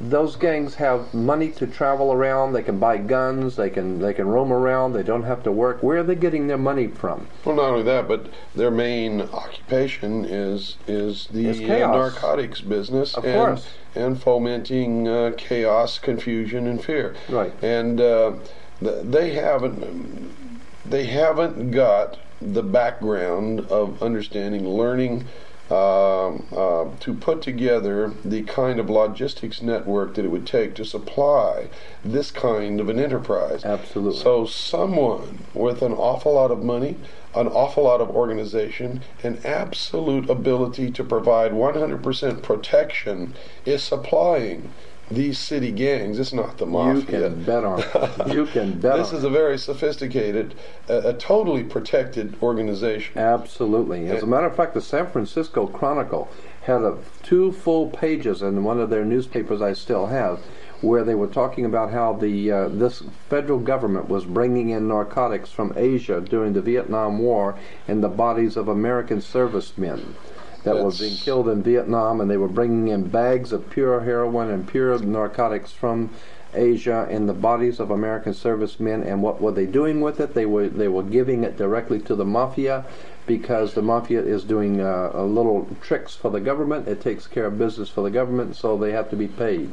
[SPEAKER 2] those gangs have money to travel around. They can buy guns. They can they can roam around. They don't have to work. Where are they getting their money from?
[SPEAKER 1] Well, not only that, but their main occupation is is the
[SPEAKER 2] uh,
[SPEAKER 1] narcotics business,
[SPEAKER 2] of
[SPEAKER 1] and,
[SPEAKER 2] course,
[SPEAKER 1] and fomenting uh, chaos, confusion, and fear.
[SPEAKER 2] Right.
[SPEAKER 1] And uh, they haven't they haven't got the background of understanding, learning um, uh, to put together the kind of logistics network that it would take to supply this kind of an enterprise.
[SPEAKER 2] Absolutely.
[SPEAKER 1] So, someone with an awful lot of money, an awful lot of organization, an absolute ability to provide 100% protection is supplying these city gangs. It's not the mafia.
[SPEAKER 2] You can bet on it. You can bet
[SPEAKER 1] This is a very sophisticated, a, a, totally protected organization.
[SPEAKER 2] Absolutely. As a matter of fact, the San Francisco Chronicle had a, two full pages in one of their newspapers I still have where they were talking about how the uh, this federal government was bringing in narcotics from Asia during the Vietnam War in the bodies of American servicemen that were being killed in Vietnam, and they were bringing in bags of pure heroin and pure narcotics from Asia in the bodies of American servicemen. And what were they doing with it? They were they were giving it directly to the mafia because the mafia is doing uh, a little tricks for the government. It takes care of business for the government, so they have to be paid.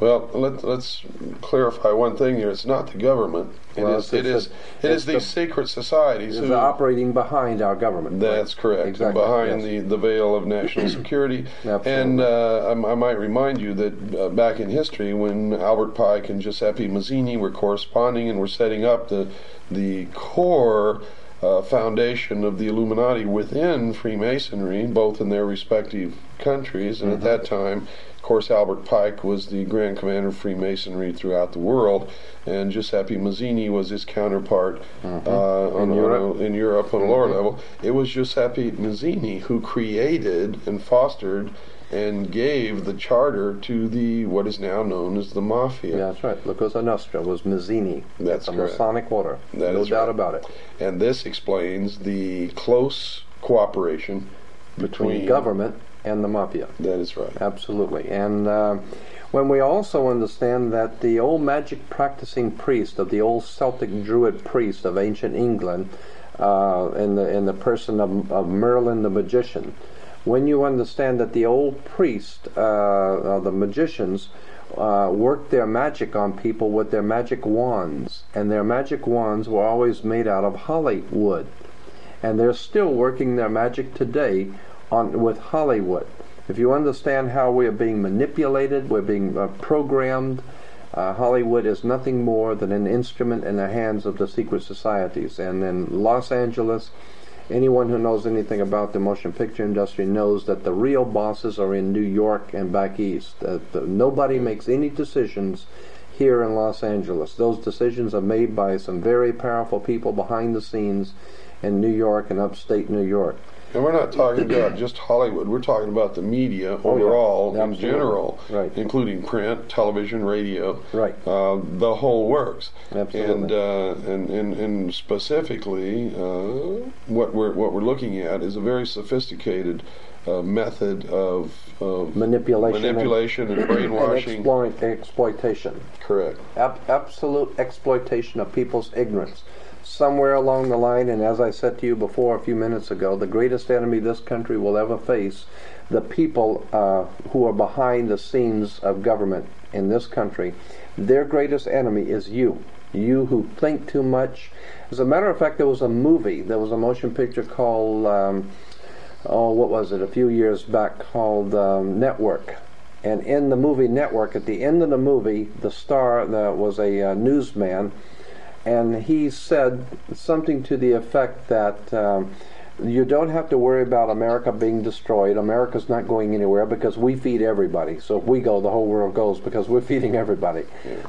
[SPEAKER 1] Well, let, let's clarify one thing here. It's not the government. It
[SPEAKER 2] Well,
[SPEAKER 1] is. It is.
[SPEAKER 2] it's-
[SPEAKER 1] It is these secret societies who.
[SPEAKER 2] operating behind our government.
[SPEAKER 1] That's correct.
[SPEAKER 2] Exactly.
[SPEAKER 1] Behind
[SPEAKER 2] yes.
[SPEAKER 1] the, the veil of national security.
[SPEAKER 2] Absolutely.
[SPEAKER 1] And uh, I, I might remind you that uh, back in history, when Albert Pike and Giuseppe Mazzini were corresponding and were setting up the the core uh, foundation of the Illuminati within Freemasonry, both in their respective countries, and
[SPEAKER 2] Mm-hmm.
[SPEAKER 1] at that time, of course, Albert Pike was the Grand Commander of Freemasonry throughout the world, and Giuseppe Mazzini was his counterpart uh,
[SPEAKER 2] Mm-hmm. In
[SPEAKER 1] on
[SPEAKER 2] Europe.
[SPEAKER 1] a- in Europe on a lower level. It was Giuseppe Mazzini who created and fostered and gave the charter to the what is now known as the mafia.
[SPEAKER 2] Yeah, that's right. La Cosa Nostra was Mazzini.
[SPEAKER 1] That's
[SPEAKER 2] the
[SPEAKER 1] correct.
[SPEAKER 2] Masonic order.
[SPEAKER 1] That
[SPEAKER 2] no
[SPEAKER 1] is
[SPEAKER 2] doubt
[SPEAKER 1] right.
[SPEAKER 2] about it.
[SPEAKER 1] And this explains the close cooperation
[SPEAKER 2] Between government and the mafia.
[SPEAKER 1] That is right.
[SPEAKER 2] Absolutely. And uh, when we also understand that the old magic practicing priest of the old Celtic Druid priest of ancient England, uh, in the in the person of, of Merlin the magician, when you understand that the old priests, uh, uh, the magicians, uh, worked their magic on people with their magic wands, and their magic wands were always made out of holly wood and they're still working their magic today on with Hollywood. If you understand how we are being manipulated, we're being uh, programmed. Uh, Hollywood is nothing more than an instrument in the hands of the secret societies. And in Los Angeles, anyone who knows anything about the motion picture industry knows that the real bosses are in New York and back east. Uh, the, nobody makes any decisions here in Los Angeles. Those decisions are made by some very powerful people behind the scenes in New York and upstate New York.
[SPEAKER 1] And we're not talking about just Hollywood. We're talking about the media
[SPEAKER 2] Oh, yeah.
[SPEAKER 1] overall, in general,
[SPEAKER 2] Right.
[SPEAKER 1] including print, television, radio,
[SPEAKER 2] Right.
[SPEAKER 1] uh, the whole works.
[SPEAKER 2] Absolutely.
[SPEAKER 1] And, uh, and and and specifically, uh, what we're what we're looking at is a very sophisticated uh, method of, of
[SPEAKER 2] Manipulation and-
[SPEAKER 1] manipulation and,
[SPEAKER 2] And
[SPEAKER 1] brainwashing.
[SPEAKER 2] exploit, exploitation.
[SPEAKER 1] Correct.
[SPEAKER 2] Ab- absolute exploitation of people's ignorance. Somewhere along the line, and as I said to you before a few minutes ago, the greatest enemy this country will ever face, the people uh, who are behind the scenes of government in this country, their greatest enemy is you. You who think too much. As a matter of fact, there was a movie, there was a motion picture called, um, oh, what was it, a few years back called um, Network. And in the movie Network, at the end of the movie, the star was a uh, newsman, and he said something to the effect that um, you don't have to worry about America being destroyed. America's not going anywhere because we feed everybody. So if we go, the whole world goes because we're feeding everybody.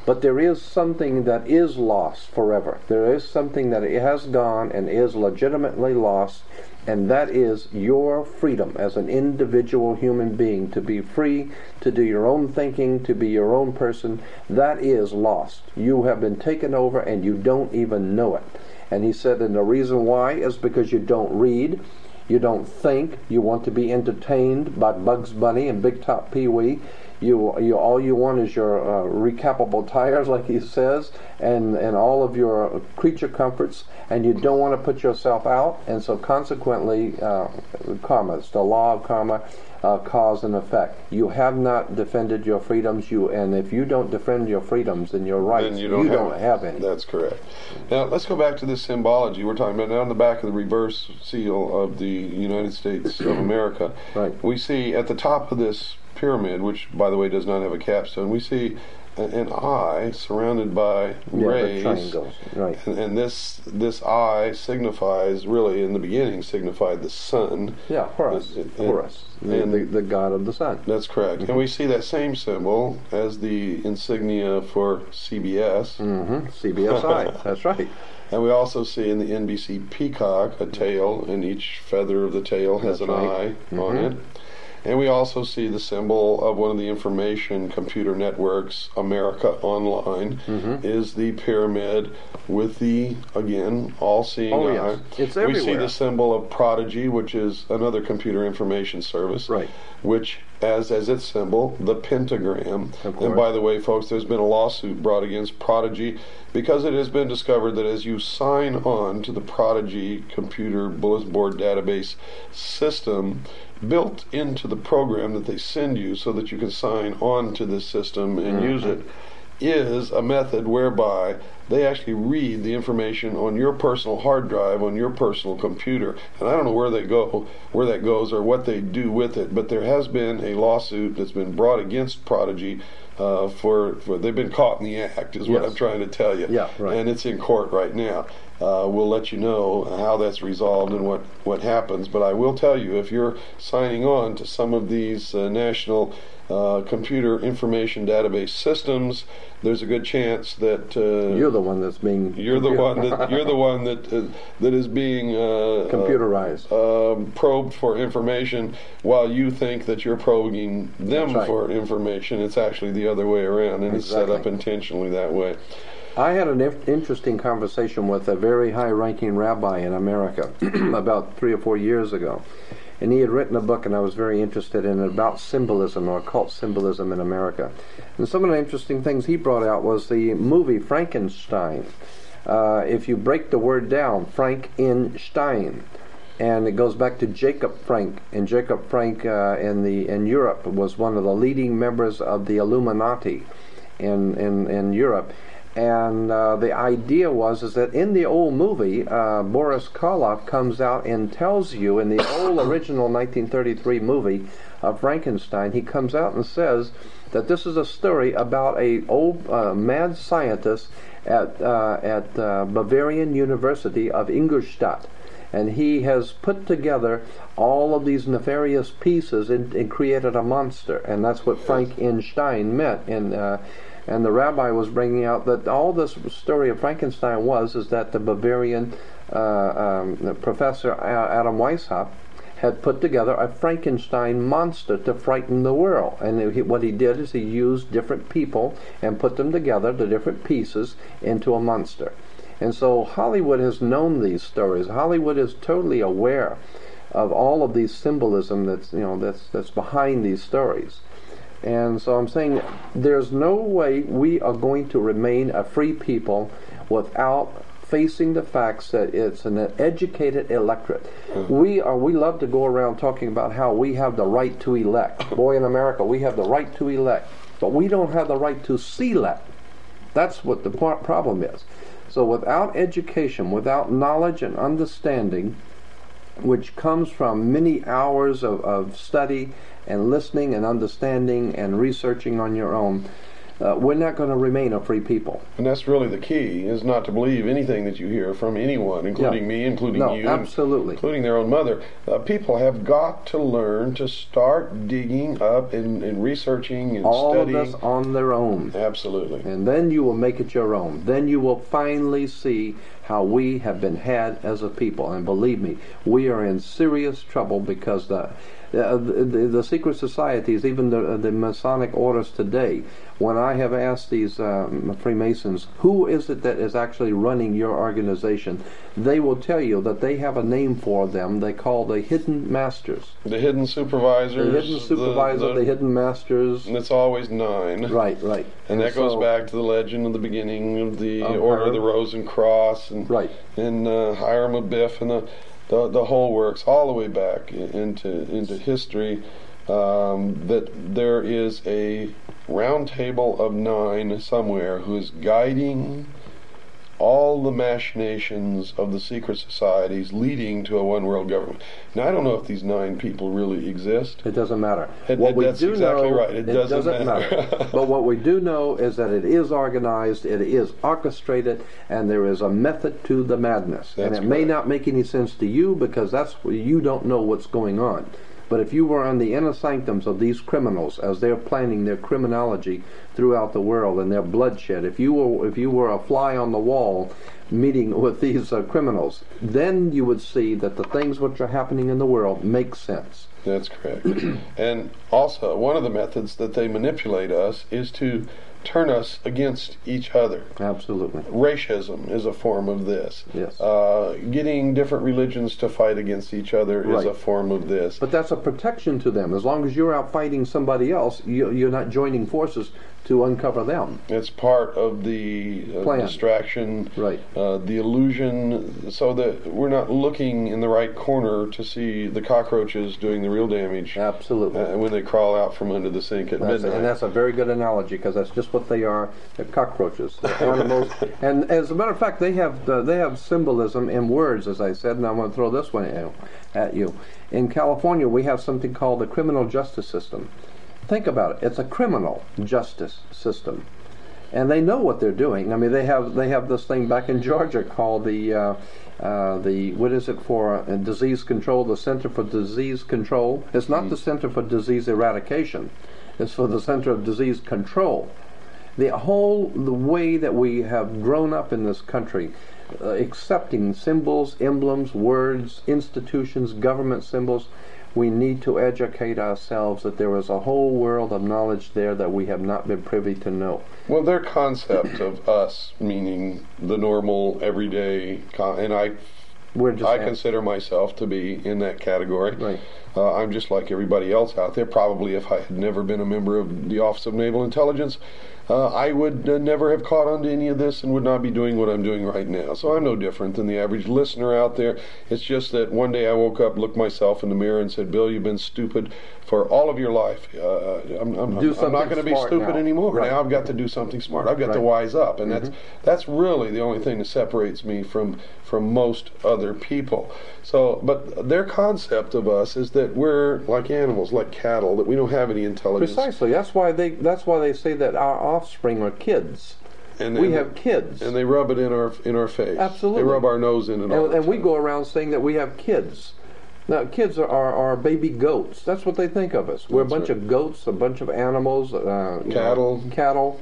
[SPEAKER 2] But there is something that is lost forever. There is something that it has gone and is legitimately lost, and that is your freedom as an individual human being to be free, to do your own thinking, to be your own person. That is lost. You have been taken over and you don't even know it. And he said, and the reason why is because you don't read, you don't think, you want to be entertained by Bugs Bunny and Big Top Pee Wee. You, you, all you want is your uh, recapable tires, like he says, and, and all of your creature comforts, and you don't want to put yourself out, and so consequently, uh, karma, it's the law of karma, uh, cause and effect. You have not defended your freedoms, you, and if you don't defend your freedoms and your rights,
[SPEAKER 1] Then you don't, have,
[SPEAKER 2] have any.
[SPEAKER 1] That's correct. Now let's go back to this symbology we're talking about. Now on the back of the reverse seal of the United States of America,
[SPEAKER 2] Right.
[SPEAKER 1] we see at the top of this pyramid, which by the way does not have a capstone, we see an eye surrounded by
[SPEAKER 2] Yeah,
[SPEAKER 1] rays.
[SPEAKER 2] right.
[SPEAKER 1] And, and this this eye signifies really in the beginning signified the sun.
[SPEAKER 2] Yeah, Horus.
[SPEAKER 1] And-
[SPEAKER 2] Horus, the,
[SPEAKER 1] and-
[SPEAKER 2] the, the god of the sun.
[SPEAKER 1] That's correct.
[SPEAKER 2] Mm-hmm.
[SPEAKER 1] And we see that same symbol as the insignia for CBS.
[SPEAKER 2] hmm CBSI. That's right.
[SPEAKER 1] And we also see in the NBC peacock a tail, and each feather of the tail has
[SPEAKER 2] That's
[SPEAKER 1] an
[SPEAKER 2] right.
[SPEAKER 1] eye on
[SPEAKER 2] Mhm.
[SPEAKER 1] it. And we also see the symbol of one of the information computer networks, America Online,
[SPEAKER 2] Mm-hmm.
[SPEAKER 1] is the pyramid with the, again, all seeing
[SPEAKER 2] Oh,
[SPEAKER 1] eye.
[SPEAKER 2] yes. It's
[SPEAKER 1] we see the symbol of Prodigy, which is another computer information service,
[SPEAKER 2] Right.
[SPEAKER 1] which as as its symbol, the pentagram. And by the way, folks, there's been a lawsuit brought against Prodigy because it has been discovered that as you sign on to the Prodigy computer bulletin board database system, built into the program that they send you so that you can sign on to this system and mm-hmm. use it, is a method whereby they actually read the information on your personal hard drive on your personal computer. And i don't know where they go where that goes or what they do with it but there has been a lawsuit that's been brought against prodigy uh, for, for they've been caught in the act is what i'm trying to tell you.
[SPEAKER 2] Yeah, right.
[SPEAKER 1] and it's in court right now uh, we'll let you know how that's resolved and what, what happens. But I will tell you, if you're signing on to some of these uh, national uh, computer information database systems, there's a good chance that uh,
[SPEAKER 2] You're the one that's being
[SPEAKER 1] you're the one that you're the one that uh, that is being uh,
[SPEAKER 2] computerized.
[SPEAKER 1] uh, um, probed for information, while you think that you're probing them
[SPEAKER 2] right.
[SPEAKER 1] for information. It's actually the other way around, and it's set up intentionally that way.
[SPEAKER 2] I had an in- interesting conversation with a very high ranking rabbi in America about three or four years ago. And he had written a book, and I was very interested in it about symbolism or occult symbolism in America. And some of the interesting things he brought out was the movie Frankenstein. Uh, if you break the word down, Frank in Stein, and it goes back to Jacob Frank. And Jacob Frank uh, in the in Europe was one of the leading members of the Illuminati in in, in Europe. And uh, the idea was is that in the old movie, uh, Boris Karloff comes out and tells you in the old original 1933 movie of Frankenstein, he comes out and says that this is a story about a old uh, mad scientist at uh, at uh, Bavarian University of Ingolstadt and he has put together all of these nefarious pieces and, and created a monster, and that's what Frankenstein meant. And uh, and the rabbi was bringing out that all this story of Frankenstein was is that the Bavarian uh, um, professor Adam Weishaupt had put together a Frankenstein monster to frighten the world. And he, what he did is he used different people and put them together, the different pieces, into a monster. And so Hollywood has known these stories. Hollywood is totally aware of all of these symbolism that's you know that's that's behind these stories. And so I'm saying there's no way we are going to remain a free people without facing the facts that it's an educated electorate. Hmm. We are we love to go around talking about how we have the right to elect. Boy in America, we have the right to elect, but we don't have the right to select. That's what the problem is. So without education, without knowledge and understanding, which comes from many hours of, of study and listening and understanding and researching on your own, uh, we're not going to remain a free people.
[SPEAKER 1] And that's really the key: is not to believe anything that you hear from anyone, including
[SPEAKER 2] Yeah.
[SPEAKER 1] me, including
[SPEAKER 2] No,
[SPEAKER 1] you,
[SPEAKER 2] absolutely.
[SPEAKER 1] including their own mother. Uh, people have got to learn to start digging up and, and researching and
[SPEAKER 2] All
[SPEAKER 1] studying.
[SPEAKER 2] of this on their own.
[SPEAKER 1] Absolutely.
[SPEAKER 2] And then you will make it your own. Then you will finally see how we have been had as a people. And believe me, we are in serious trouble because the the, the, the secret societies, even the, the Masonic orders today, when I have asked these um, Freemasons, who is it that is actually running your organization, they will tell you that they have a name for them. They call the hidden masters.
[SPEAKER 1] The hidden supervisors.
[SPEAKER 2] The hidden supervisor, the,
[SPEAKER 1] the-
[SPEAKER 2] hidden masters.
[SPEAKER 1] and it's always nine.
[SPEAKER 2] Right, right.
[SPEAKER 1] And that goes back to the legend of the beginning of the
[SPEAKER 2] Of
[SPEAKER 1] Order of the Rose and Cross and
[SPEAKER 2] Right.
[SPEAKER 1] and uh, Hiram Abiff and the, the the whole works all the way back into into history. Um, that there is a round table of nine somewhere who is guiding all the machinations of the secret societies leading to a one world government. Now I don't know if these nine people really exist.
[SPEAKER 2] It doesn't matter.
[SPEAKER 1] It-
[SPEAKER 2] what
[SPEAKER 1] it-
[SPEAKER 2] we
[SPEAKER 1] that's
[SPEAKER 2] do
[SPEAKER 1] exactly
[SPEAKER 2] know,
[SPEAKER 1] right. It doesn't matter.
[SPEAKER 2] but what we do know is that it is organized, it is orchestrated, and there is a method to the madness. and
[SPEAKER 1] That's
[SPEAKER 2] it may not make any sense to you because that's you don't know what's going on. But if you were on the inner sanctums of these criminals as they're planning their criminology throughout the world and their bloodshed, if you were if you were a fly on the wall meeting with these uh, criminals, then you would see that the things which are happening in the world make sense.
[SPEAKER 1] That's correct. and also, one of the methods that they manipulate us is to turn us against each other.
[SPEAKER 2] Absolutely.
[SPEAKER 1] Racism is a form of this.
[SPEAKER 2] Yes.
[SPEAKER 1] Uh, getting different religions to fight against each other is a form of this.
[SPEAKER 2] But that's a protection to them. As long as you're out fighting somebody else, you, you're not joining forces to uncover them.
[SPEAKER 1] It's part of the uh, distraction,
[SPEAKER 2] Right.
[SPEAKER 1] uh, the illusion, so that we're not looking in the right corner to see the cockroaches doing the real damage
[SPEAKER 2] Absolutely.
[SPEAKER 1] uh, when they crawl out from under the sink at
[SPEAKER 2] That's,
[SPEAKER 1] midnight.
[SPEAKER 2] and that's a very good analogy because that's just what they are. They're cockroaches. They're animals. and as a matter of fact, they have uh, they have symbolism in words, as I said. And I want to throw this one. At you. In California, we have something called the criminal justice system. Think about it. It's a criminal justice system, and they know what they're doing. I mean, they have they have this thing back in Georgia called the. Uh, uh, the what is it for uh, disease control? The Center for Disease Control. It's not the Center for Disease Eradication. It's for the Center of Disease Control. The whole the way that we have grown up in this country, uh, accepting symbols, emblems, words, institutions, government symbols. We need to educate ourselves that there is a whole world of knowledge there that we have not been privy to know.
[SPEAKER 1] Well, their concept of us, meaning the normal, everyday, con- and I,
[SPEAKER 2] We're just
[SPEAKER 1] I consider myself to be in that category.
[SPEAKER 2] Right.
[SPEAKER 1] Uh, I'm just like everybody else out there. Probably, if I had never been a member of the Office of Naval Intelligence, uh, I would uh, never have caught on to any of this and would not be doing what I'm doing right now. So I'm no different than the average listener out there. It's just that one day I woke up, looked myself in the mirror, and said, "Bill, you've been stupid for all of your life. Uh, I'm, I'm, I'm not going to be stupid
[SPEAKER 2] now."
[SPEAKER 1] anymore.
[SPEAKER 2] Right.
[SPEAKER 1] Now I've got to do something smart. I've got to
[SPEAKER 2] Right. Mm-hmm.
[SPEAKER 1] wise up, and that's that's really the only thing that separates me from from most other people. So, but their concept of us is that we're like animals, like cattle, that we don't have any intelligence.
[SPEAKER 2] Precisely. That's why they. That's why they say that our offspring are kids.
[SPEAKER 1] And
[SPEAKER 2] we have kids.
[SPEAKER 1] and they rub it in our in our face.
[SPEAKER 2] Absolutely.
[SPEAKER 1] they rub our nose in it
[SPEAKER 2] and, and we go around saying that we have kids. Now, kids are, are, are baby goats. That's what they think of us. We're a bunch
[SPEAKER 1] right.
[SPEAKER 2] of goats, a bunch of animals, uh, you know,
[SPEAKER 1] Cattle.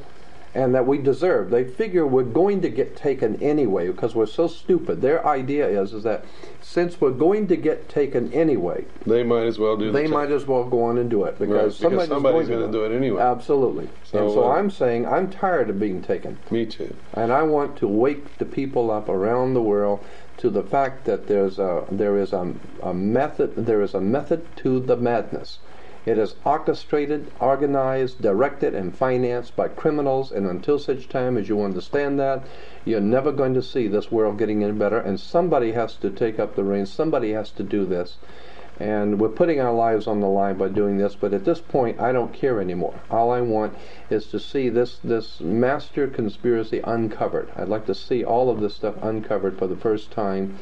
[SPEAKER 2] And that we deserve. They figure we're going to get taken anyway because we're so stupid. Their idea is is that since we're going to get taken anyway,
[SPEAKER 1] They might as well do.
[SPEAKER 2] they
[SPEAKER 1] the
[SPEAKER 2] might as well go on and do it because,
[SPEAKER 1] because
[SPEAKER 2] somebody's,
[SPEAKER 1] somebody's
[SPEAKER 2] going
[SPEAKER 1] gonna do it anyway.
[SPEAKER 2] Absolutely.
[SPEAKER 1] So,
[SPEAKER 2] and so
[SPEAKER 1] uh,
[SPEAKER 2] I'm saying I'm tired of being taken.
[SPEAKER 1] Me too.
[SPEAKER 2] And I want to wake the people up around the world to the fact that there's a there is a, a method there is a method to the madness. It is orchestrated, organized, directed, and financed by criminals. And until such time as you understand that, you're never going to see this world getting any better. And somebody has to take up the reins. Somebody has to do this. And we're putting our lives on the line by doing this. But at this point, I don't care anymore. All I want is to see this this master conspiracy uncovered. I'd like to see all of this stuff uncovered for the first time.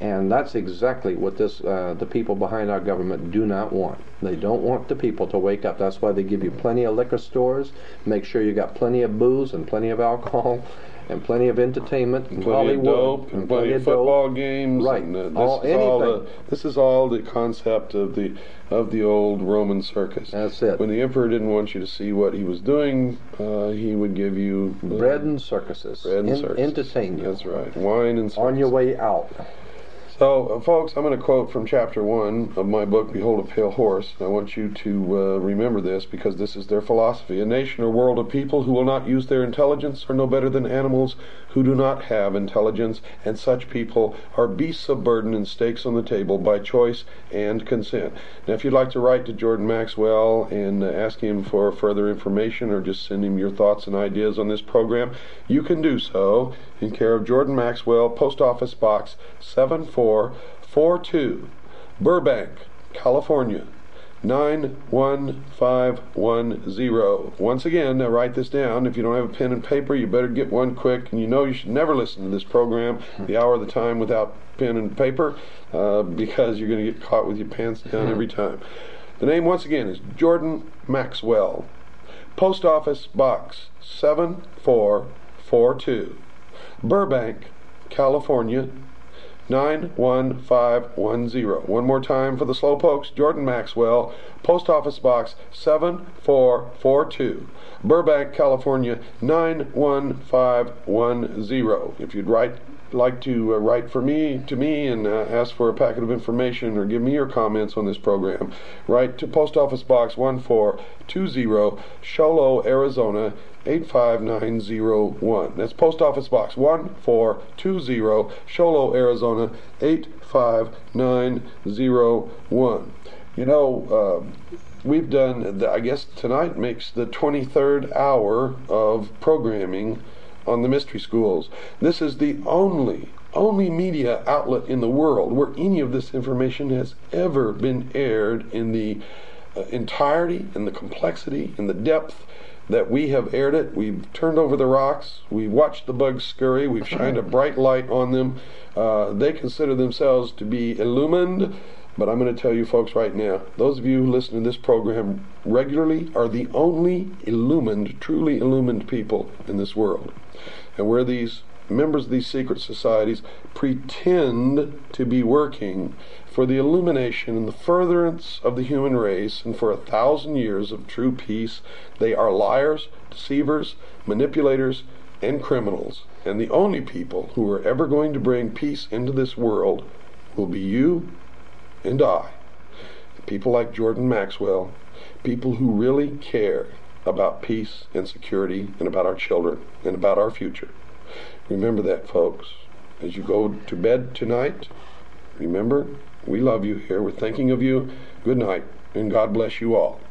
[SPEAKER 2] And that's exactly what this uh, the people behind our government do not want. They don't want the people to wake up. That's why they give you plenty of liquor stores. Make sure you got plenty of booze and plenty of alcohol and plenty of entertainment and
[SPEAKER 1] Plenty
[SPEAKER 2] Hollywood
[SPEAKER 1] of dope and plenty of
[SPEAKER 2] dope.
[SPEAKER 1] football games.
[SPEAKER 2] Right.
[SPEAKER 1] And, uh, this
[SPEAKER 2] All-
[SPEAKER 1] is all the this is all the concept of the of the old Roman circus.
[SPEAKER 2] That's it.
[SPEAKER 1] When the emperor didn't want you to see what he was doing, uh, he would give you uh,
[SPEAKER 2] Bread and circuses.
[SPEAKER 1] bread and
[SPEAKER 2] En-
[SPEAKER 1] circuses.
[SPEAKER 2] Entertain you.
[SPEAKER 1] That's right. Wine and
[SPEAKER 2] On your way out.
[SPEAKER 1] So, uh, folks, I'm going to quote from chapter one of my book, Behold a Pale Horse. I want you to uh, remember this because this is their philosophy. A nation or world of people who will not use their intelligence are no better than animals who do not have intelligence, and such people are beasts of burden and stakes on the table by choice and consent. Now, if you'd like to write to Jordan Maxwell and uh, ask him for further information or just send him your thoughts and ideas on this program, you can do so in care of Jordan Maxwell, Post Office Box 7442, Burbank, California. 91510. Once again, now write this down. If you don't have a pen and paper, you better get one quick. And you know you should never listen to this program, the hour of the time, without pen and paper, uh, because you're going to get caught with your pants down every time. The name, once again, is Jordan Maxwell. Post Office Box 7442, Burbank, California 91510. One more time for the slowpokes. Jordan Maxwell, Post Office Box 7442, Burbank, California 91510. If you'd write like to uh, write for me to me and uh, ask for a packet of information or give me your comments on this program, write to Post Office Box 1420, Show Low, Arizona 85901. That's Post Office Box 1420, Show Low, Arizona 85901. You know, uh, we've done, I guess tonight makes the 23rd hour of programming on the mystery schools. This is the only only media outlet in the world where any of this information has ever been aired in the uh, entirety in the complexity in the depth that we have aired it. We've turned over the rocks. We've watched the bugs scurry. We've shined a bright light on them. Uh, they consider themselves to be illumined. But I'm going to tell you folks right now, those of you who listen to this program regularly are the only illumined, truly illumined people in this world and where these members of these secret societies pretend to be working for the illumination and the furtherance of the human race and for a thousand years of true peace, they are liars, deceivers, manipulators, and criminals. And the only people who are ever going to bring peace into this world will be you and I. People like Jordan Maxwell, people who really care about peace and security and about our children and about our future. Remember that, folks. As you go to bed tonight, remember, we love you here. We're thinking of you. Good night, and God bless you all.